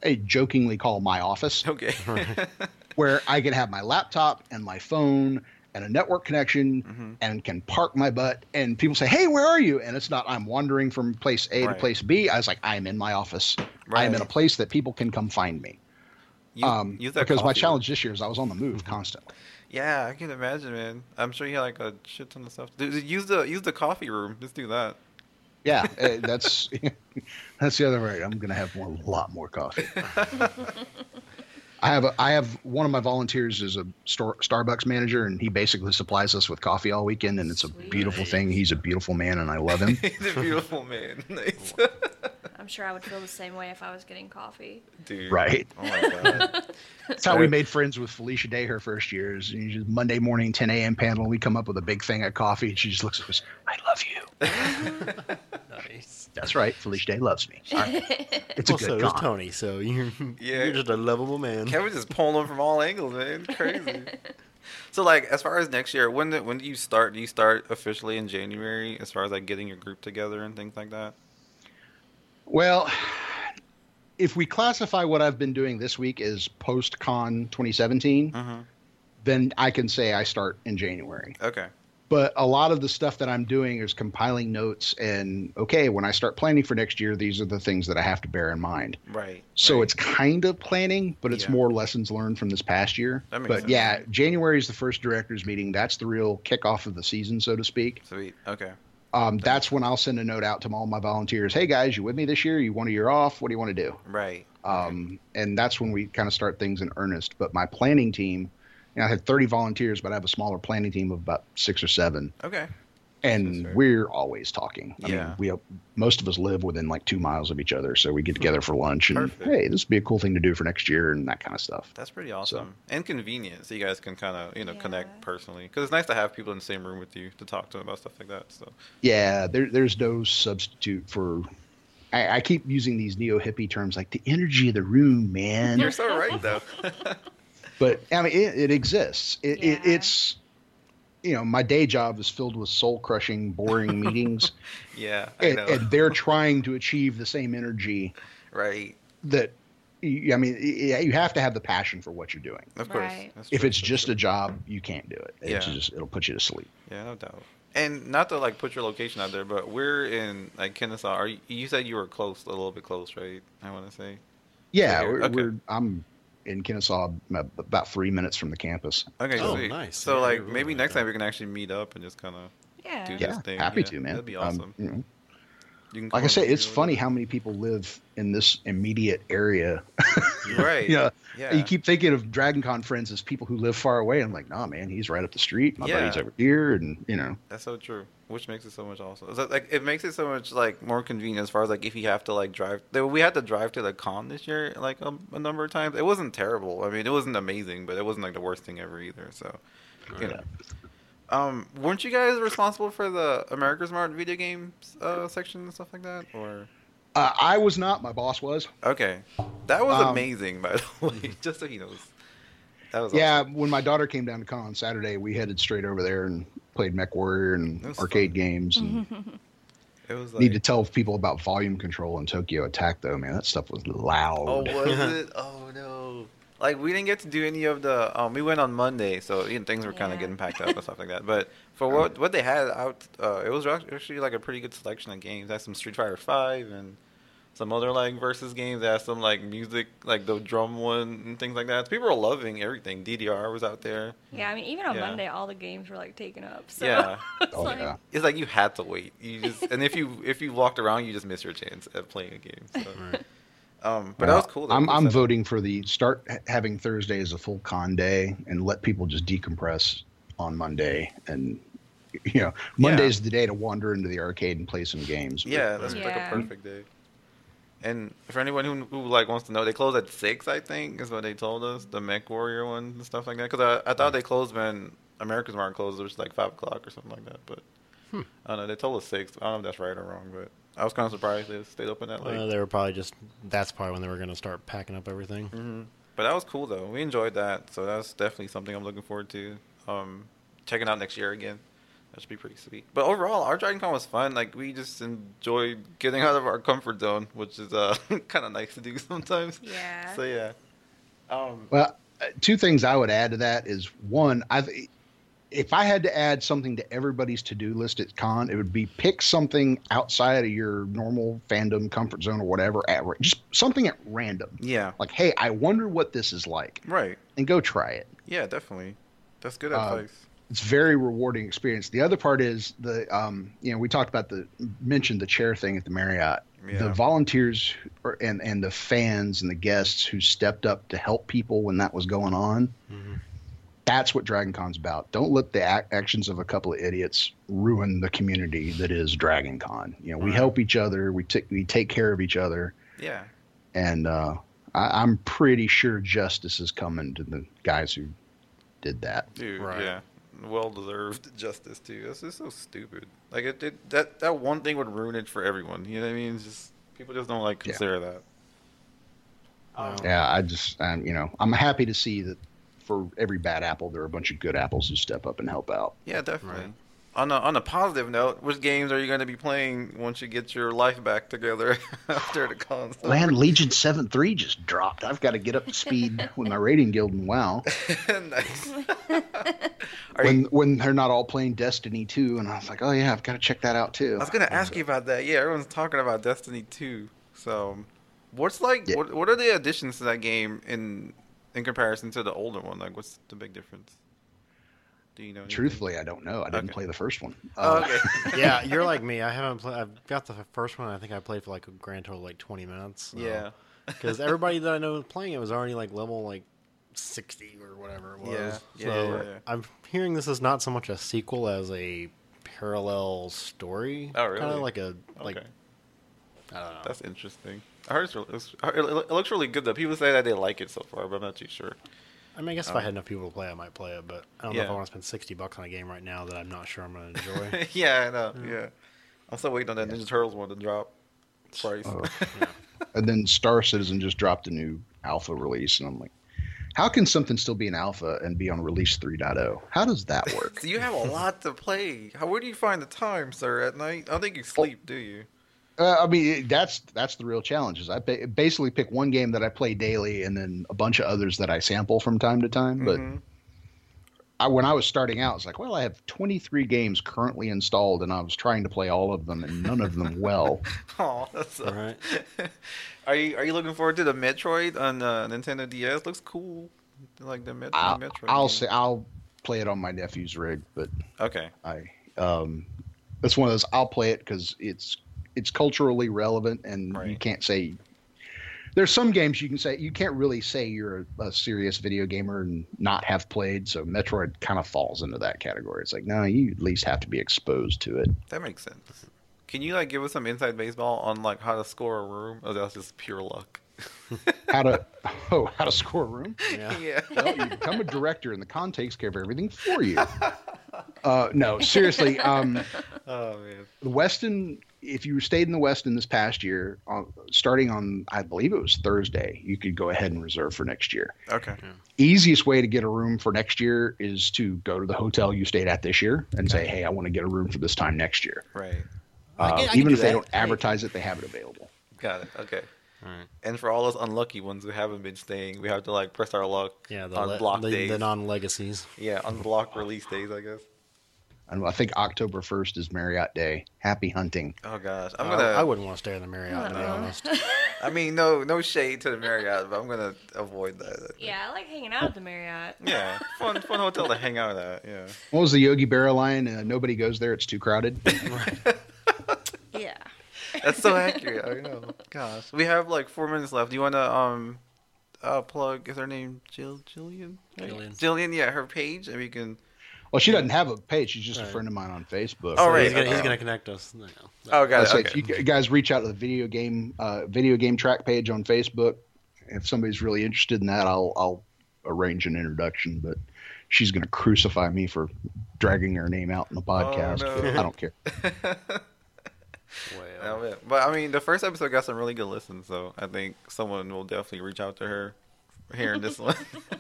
I jokingly call my office Okay. where I can have my laptop and my phone and a network connection Mhm. and can park my butt and people say, Hey, where are you? And it's not I'm wandering from place A Right. to place B. I was like, I'm in my office. I am in a place that people can come find me. You- um, that because my challenge this year is I was on the move constantly. Yeah, I can imagine, man. I'm sure you had like a shit ton of stuff. Dude, use the use the coffee room. Just do that. Yeah, uh, that's that's the other way. I'm gonna have a lot more coffee. I have a, I have one of my volunteers is a store, Starbucks manager, and he basically supplies us with coffee all weekend, and it's a beautiful thing. He's a beautiful man, and I love him. He's a beautiful man. Nice. I'm sure I would feel the same way if I was getting coffee. Dude. Right. Oh my god. That's how we made friends with Felicia Day her first years. You just Monday morning, 10 a.m. panel. We come up with a big thing of coffee, and she just looks at us. I love you. Mm-hmm. Nice. That's right. Felicia Day loves me. All right. It's a Well, so good does con. Tony, so you're, Yeah. you're just a lovable man. Kevin's just pulling them from all angles, man. Crazy. so, like, as far as next year, when do, when do you start? Do you start officially in January? As far as like getting your group together and things like that. Well, if we classify what I've been doing this week as post con 2017, Mhm. then I can say I start in January. Okay. But a lot of the stuff that I'm doing is compiling notes and okay, when I start planning for next year, these are the things that I have to bear in mind. Right. So right. it's kind of planning, but it's Yeah. more lessons learned from this past year. That makes But sense. yeah, January is the first directors meeting. That's the real kickoff of the season, so to speak. sweet. Okay. Um, that's when I'll send a note out to all my volunteers. Hey guys, you with me this year? You want a year off? What do you want to do? Right. Um, and that's when we kind of start things in earnest. But my planning team, you know, I had 30 volunteers, but I have a smaller planning team of about six or seven, Okay. and we're always talking. I Yeah. mean, we have, most of us live within like two miles of each other, so we get together for lunch and Perfect. hey, this would be a cool thing to do for next year and that kind of stuff. That's pretty awesome and convenient. So you guys can kind of you know connect personally because it's nice to have people in the same room with you to talk to them about stuff like that. So Yeah, there, there's no substitute for. I, I keep using these neo hippie terms like the energy of the room, man. you're so right though. but I mean, it, it exists. It, it, it's, you know, my day job is filled with soul crushing, boring meetings, yeah. I and, know. and they're trying to achieve the same energy right. that. I mean, you have to have the passion for what you're doing. Of course. Right. That's If true, it's that's just true. a job, you can't do it. It's Yeah. just it'll put you to sleep. Yeah, no doubt. And not to like put your location out there, but we're in like Kennesaw. Are you, you said you were close, a little bit close, right? I want to say. Yeah, we're, Okay. we're I'm in Kennesaw, about three minutes from the campus. Okay, Oh, sweet. nice. So Yeah, like really maybe right next there. time we can actually meet up and just kind of Yeah. do Yeah, this thing. happy yeah. to, man. That'd be Um, awesome. you know, You like I say, it's here funny how many people live in this immediate area. Right. yeah. Yeah. You keep thinking of Dragon Con friends as people who live far away. I'm like, nah, man, he's right up the street. My Yeah. buddy's over here, and you know, That's so true. Which makes it so much awesome. So, like it makes it so much like more convenient as far as like if you have to like drive. We had to drive to the con this year like a, a number of times. It wasn't terrible. I mean, it wasn't amazing, but it wasn't like the worst thing ever either. So, you know. Um, weren't you guys responsible for the AmericasMart video games uh, section and stuff like that? Or uh, I was not. My boss was. okay, that was Um, amazing by the way. Just so he knows, that was Yeah, awesome. when my daughter came down to con Saturday, we headed straight over there and played MechWarrior and arcade fun. games. And It was like need to tell people about volume control and Tokyo Attack, though, man. That stuff was loud. Oh, was it? Oh no! Like we didn't get to do any of the. Um, we went on Monday, so you know, things were kind of Yeah. getting packed up and stuff like that. But for what what they had out, uh, it was actually like a pretty good selection of games. They had some Street Fighter Five and some other like versus games. They had some like music, like the drum one and things like that. People were loving everything. DDR was out there. Yeah, I mean, even on Yeah. Monday, all the games were like taken up. So Yeah. it's Oh, like, yeah. It's like you had to wait. You just and if you if you walked around, you just missed your chance at playing a game. So. Um, but that was cool. though. I'm, I'm voting for the start having Thursday as a full con day and let people just decompress on Monday. And, you know, Monday's the day to wander into the arcade and play some games. Yeah, that's like a perfect day. And for anyone who, who like wants to know, they close at six. I think is what they told us. The MechWarrior one and stuff like that. Because I, I thought they closed when AmericasMart closed. It was like five o'clock or something like that. But Hmm. I don't know. They told us six. I don't know if that's right or wrong. But I was kind of surprised they stayed open that late. Uh, they were probably just. That's probably when they were going to start packing up everything. hmm But that was cool though. We enjoyed that. So that's definitely something I'm looking forward to. Um, checking out next year again. That should be pretty sweet. But overall, our Dragon Con was fun. Like we just enjoyed getting out of our comfort zone, which is uh kind of nice to do sometimes. Yeah. So yeah. Um. Well, uh, two things I would add to that is one, I if I had to add something to everybody's to-do list at con, it would be pick something outside of your normal fandom comfort zone or whatever at just something at random. Yeah. Like, hey, I wonder what this is like, Right. and go try it. Yeah. Definitely. That's good Uh, advice. It's very rewarding experience. The other part is the um, you know, we talked about the mentioned the chair thing at the Marriott. The volunteers or- and and the fans and the guests who stepped up to help people when that was going on. Mhm. That's what Dragon Con's about. Don't let the ac- actions of a couple of idiots ruin the community that is Dragon Con. You know, we Right. help each other, we take we take care of each other, Yeah. and uh, I, I'm pretty sure justice is coming to the guys who did that. Dude. Right. Yeah. Well deserved justice too. This is so stupid. Like it did that. That one thing would ruin it for everyone. You know what I mean? It's just people just don't like Yeah. consider that. Wow. Yeah, I just, um, you know, I'm happy to see that for every bad apple, there are a bunch of good apples who step up and help out. Yeah, definitely. Right. On a on a positive note, which games are you going to be playing once you get your life back together after the console? Land Legion 7 3 just dropped. I've got to get up to speed with my raiding guild and WoW. nice. Are When, you, when they're not all playing Destiny 2, and I was like, oh yeah, I've got to check that out too. I was going to ask you about that. Yeah, everyone's talking about Destiny 2. So, what's like? Yeah. What what are the additions to that game in in comparison to the older one? Like, what's the big difference? Do you know? anything? Truthfully, I don't know. I didn't Okay. play the first one. Oh, Uh, okay. yeah, you're like me. I haven't played. I've got the first one. I think I played for like a grand total of like 20 minutes. yeah. because everybody that I know was playing it was already like level like 60 or whatever it was. Yeah, yeah, so yeah, yeah. I'm hearing this is not so much a sequel as a parallel story. Oh, really? Kind of like a like okay. I don't know. That's interesting. I heard it's, really- it's, it it looks really good though. People say that they like it so far, but I'm not too sure. I mean, I guess if I um, had enough people to play, I might play it, but I don't know if I want to spend 60 bucks on a game right now that I'm not sure I'm going to enjoy. yeah, I know. Yeah. I'm still waiting on that Ninja Turtles one to drop price. Oh. and then Star Citizen just dropped a new alpha release, and I'm like, how can something still be an alpha and be on release 3.0? How does that work? You have a lot to play. How where do you find the time, sir? At night? I don't think you oh. sleep, do you? Uh, I mean, that's that's the real challenge. Is I ba- basically pick one game that I play daily, and then a bunch of others that I sample from time to time. But Mhm. I, when I was starting out, it's like, well, I have 23 games currently installed, and I was trying to play all of them, and none of them well. Oh, that's All right. are you are you looking forward to the Metroid on uh, Nintendo DS? Looks cool. Like the, Met- I'll, Metroid. I'll game. say I'll play it on my nephew's rig, but Okay. I um, it's one of those I'll play it because it's it's culturally relevant, and you can't say. There's some games you can say you can't really say you're a, a serious video gamer and not have played. So Metroid kind of falls into that category. It's like no, you at least have to be exposed to it. That makes sense. Can you like give us some inside baseball on like how to score a room? Or that's just pure luck. How to oh how to score a room? Yeah. yeah. Well, you become a director, and the con takes care of everything for you. Uh, no, seriously. Um, Oh man. the Westin, if you stayed in the Westin this past year, uh, starting on, I believe it was Thursday, you could go ahead and reserve for next year. Okay. Easiest way to get a room for next year is to go to the hotel you stayed at this year and say, hey, I want to get a room for this time next year. Right. Uh, can- I even do if they that. don't advertise it, they have it available. Got it. Okay. Alright. And for all those unlucky ones who haven't been staying, we have to like press our luck Yeah, the, on le- block the, days. the non-legacies. yeah, on block release days, I guess. And I think October 1st is Marriott Day. Happy hunting. Oh gosh, I'm gonna. I, wouldn't want to stay in the Marriott, to be Uh-uh. honest. I mean, no, no shade to the Marriott, but I'm gonna avoid that. Yeah, I like hanging out at the Marriott. Yeah, fun, fun hotel to hang out at. Yeah. What was the Yogi Berra line? Uh, nobody goes there. It's too crowded. Yeah. That's so accurate. I know. Gosh, we have like four minutes left. Do you want to um, uh, plug? Is her name Jill? Jillian? Jillian. Jillian. Yeah, her page, and we can. Well, she doesn't have a page. She's just a friend of mine on Facebook. Oh, right. He's gonna, he's okay. gonna connect us. No, no. Oh, got I it. Okay. if you guys reach out to the video game uh, video game track page on Facebook, if somebody's really interested in that, I'll I'll arrange an introduction. But she's going to crucify me for dragging her name out in the podcast. no. I don't care. Oh, man. But I mean, the first episode got some really good listens, so I think someone will definitely reach out to her hearing this one.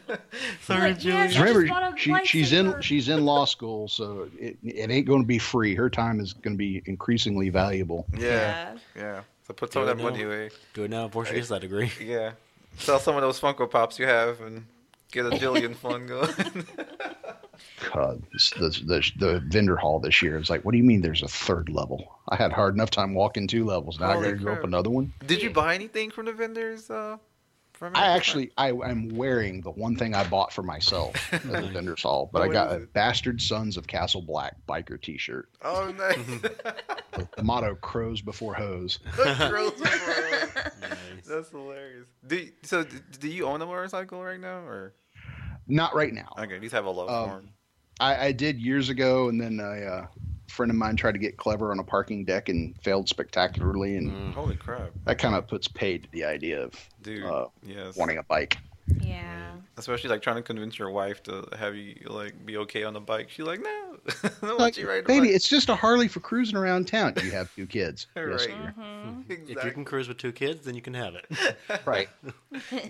Sorry, Like, yes, Just remember, she, she's in lightsaber. she's in law school, so it, it ain't going to be free. Her time is going to be increasingly valuable. Yeah, yeah. So put some of that money away. Do it now before she gets that degree. Yeah. Sell some of those Funko Pops you have and get a Jillian fund going. God, this, this, the the vendor hall this year is like, what do you mean? There's a third level? I had hard enough time walking two levels. Now Holy I got to go up another one. Did you buy anything from the vendors? Uh, from I actually, I am wearing the one thing I bought for myself at the vendor's hall, but I got a it? Bastard Sons of Castle Black biker T-shirt. Oh, nice. The, the motto: "Crows before hose." Gross, bro. That's hilarious. Do you, so? Do you own a motorcycle right now, or Not right now. okay? These have a love Um, for 'em. I, I did years ago, and then I uh, friend of mine tried to get clever on a parking deck and failed spectacularly, and Holy crap, that kind of puts paid to the idea of dude! uh, yes. wanting a bike. Yeah. Especially like trying to convince your wife to have you like be okay on the bike. She's like, no. I don't want Like, you riding a baby, bike. it's just a Harley for cruising around town. You have two kids. Yes, Right. dear. Mm-hmm. If you can cruise with two kids, then you can have it. Right.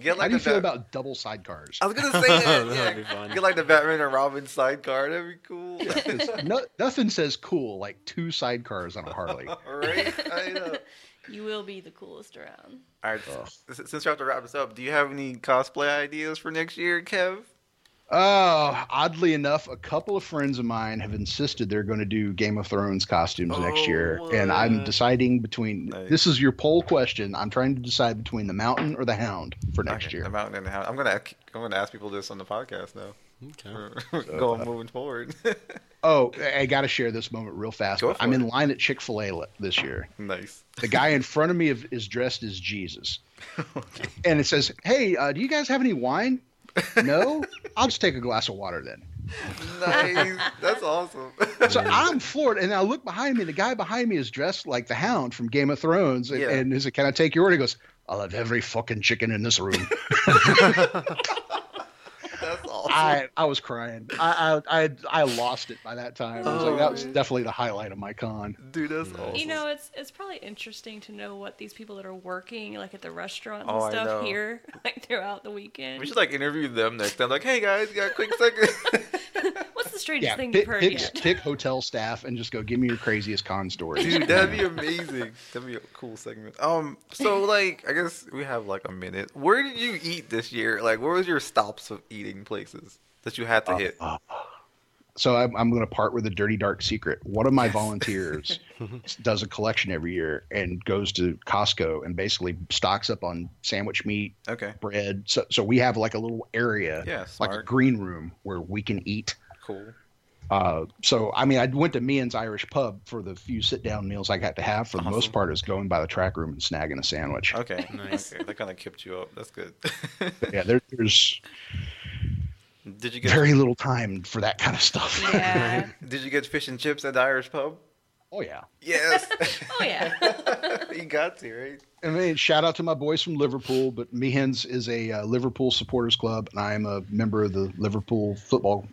Get How do you a feel Bat- about double sidecars? I was gonna say that. That'd yeah. be fun. Get like the Batman and Robin sidecar. That'd be cool. 'Cause no, nothing says cool like two sidecars on a Harley. right? I know. You will be the coolest around. All right. s- Since we have to wrap this up, do you have any cosplay ideas for next year, Kev? Oh, oddly enough, a couple of friends of mine have insisted they're going to do Game of Thrones costumes next year, Oh, and I'm deciding between. Nice. This is your poll question. I'm trying to decide between the Mountain or the Hound for next Okay, year. The Mountain and the Hound. I'm gonna I'm gonna ask people this on the podcast now. Okay. We're going moving forward. Oh, I got to share this moment real fast. Go for I'm it. in line at Chick Fil A this year. nice. The guy in front of me is- is dressed as Jesus, and it says, "Hey, uh, do you guys have any wine?" No, I'll just take a glass of water then. Nice. That's awesome. So I'm floored, and I look behind me. The guy behind me is dressed like the Hound from Game of Thrones, and, Yeah. and he's like, "Can I take your order?" He goes, "I'll have every fucking chicken in this room." That's awesome. I I was crying. I I I, I lost it by that time. I was like, that was Oh. definitely the highlight of my con. Dude, that's awesome. You know, it's it's probably interesting to know what these people that are working like at the restaurants Oh, and stuff here like throughout the weekend. we should like interview them next time. Like, hey guys, you got a quick second? What's the strangest Yeah, thing pick, you've heard pick, yet? pick hotel staff and just go. Give me your craziest con story. Dude, that'd be amazing. That'd be a cool segment. Um, so like, I guess we have like a minute. Where did you eat this year? Like, where was your stops of eating places that you had to hit? So I'm, I'm going to part with a dirty dark secret. One of my volunteers does a collection every year and goes to Costco and basically stocks up on sandwich meat, Okay, bread. So, so we have like a little area, Yeah, like a green room where we can eat. Cool. Uh, so I mean, I went to Meehan's Irish Pub for the few sit down meals I got to have. For the most part, is going by the track room and snagging a sandwich. Okay, Nice. Okay, that kind of kept you up. That's good. Yeah, there, there's did you get very little time for that kind of stuff. Yeah. Did you get fish and chips at the Irish pub? oh yeah. Yes. oh yeah. you got to right. I mean, shout out to my boys from Liverpool, but Meehan's is a uh, Liverpool supporters club, and I am a member of the Liverpool Football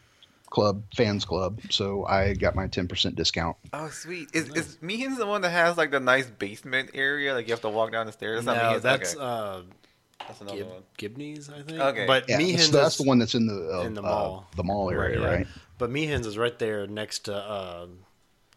Club fans club, so I got my ten percent discount. Oh, sweet. Is is Meehan's the one that has like the nice basement area? Like you have to walk down the stairs. That's not No, Meehan's? that's okay. uh, that's another Gib- one. Gibney's, I think. Okay. But Yeah, Meehan's that's, that's the one that's in the uh, in the uh, mall. the mall area, yeah. right? But Meehan's is right there next to uh,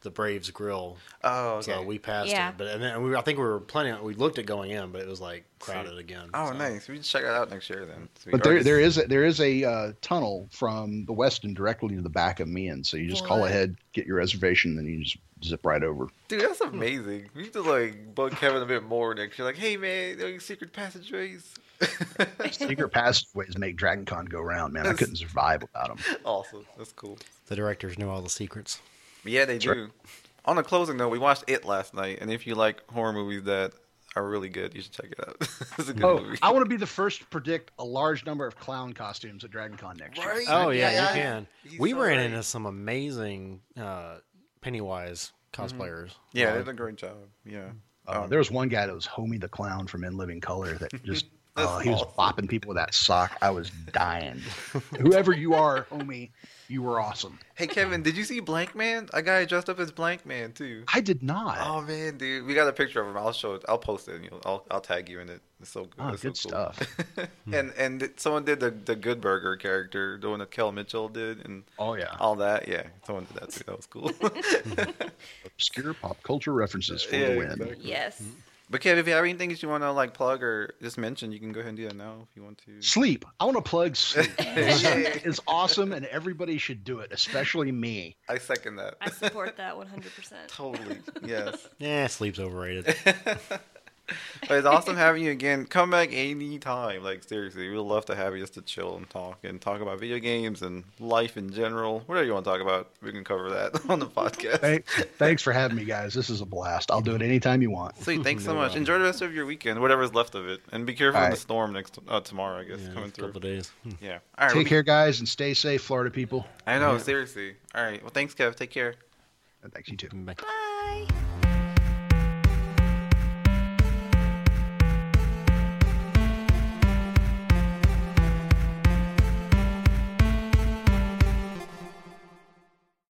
the Braves Grill. Oh, okay. So we passed Yeah. it, but and then we, I think we were planning. on- We looked at going in, but it was like crowded again. Oh, so. nice. We should check it out next year then. Sweet. But there, there is a, there is a uh, tunnel from the Westin directly to the back of Meehan, so you just call ahead, get your reservation, then you just zip right over. Dude, that's amazing. We need to like bug Kevin a bit more next year. Like, hey man, there are secret passageways. Secret passageways make Dragon Con go round, man. I couldn't survive without them. awesome. That's cool. The directors know all the secrets. Yeah, they That's do. On a closing note, we watched It last night, and if you like horror movies that are really good, you should check it out. it's a good Oh, movie. I want to be the first to predict a large number of clown costumes at Dragon Con next year. Right? Oh yeah, Yeah, you can. he's We so ran right. into some amazing uh, Pennywise cosplayers. Yeah, Uh, they did a great job. Yeah. Uh, Um, there was one guy that was Homie the Clown from In Living Color that just, That's uh, he was awesome. bopping people with that sock. I was dying. Whoever you are, Homie, you were awesome. Hey Kevin, did you see Blankman? A guy dressed up as Blankman too. I did not. Oh man, dude, we got a picture of him. I'll show it. I'll post it. And you'll, I'll I'll tag you in it. It's so good. Oh, It's so good cool. stuff. and and someone did the the Good Burger character, the one that Kel Mitchell did, and Oh, yeah. all that. Yeah, someone did that too. That was cool. Obscure pop culture references for Yeah, the win. exactly. yes. But Kev, if you have anything that you want to like plug or just mention, you can go ahead and do that now if you want to. Sleep. I want to plug sleep. Yeah. Sleep is awesome, and everybody should do it, especially me. I second that. I support that 100%. totally. Yes. Yeah, sleep's overrated. But it's awesome having you again. Come back anytime. Like seriously, we'd love to have you just to chill and talk and talk about video games and life in general. Whatever you want to talk about, we can cover that on the podcast. Thank, thanks for having me, guys. This is a blast. I'll do it anytime you want. Sweet, thanks so much. Enjoy the rest of your weekend, whatever's left of it, and be careful of All the storm next uh, tomorrow. I guess Yeah, coming a through. couple days. Hmm. Yeah. All right. Take well, care, guys, and stay safe, Florida people. I know. Seriously. All right. Well, thanks, Kev. Take care. And thanks, you too. Bye. Bye.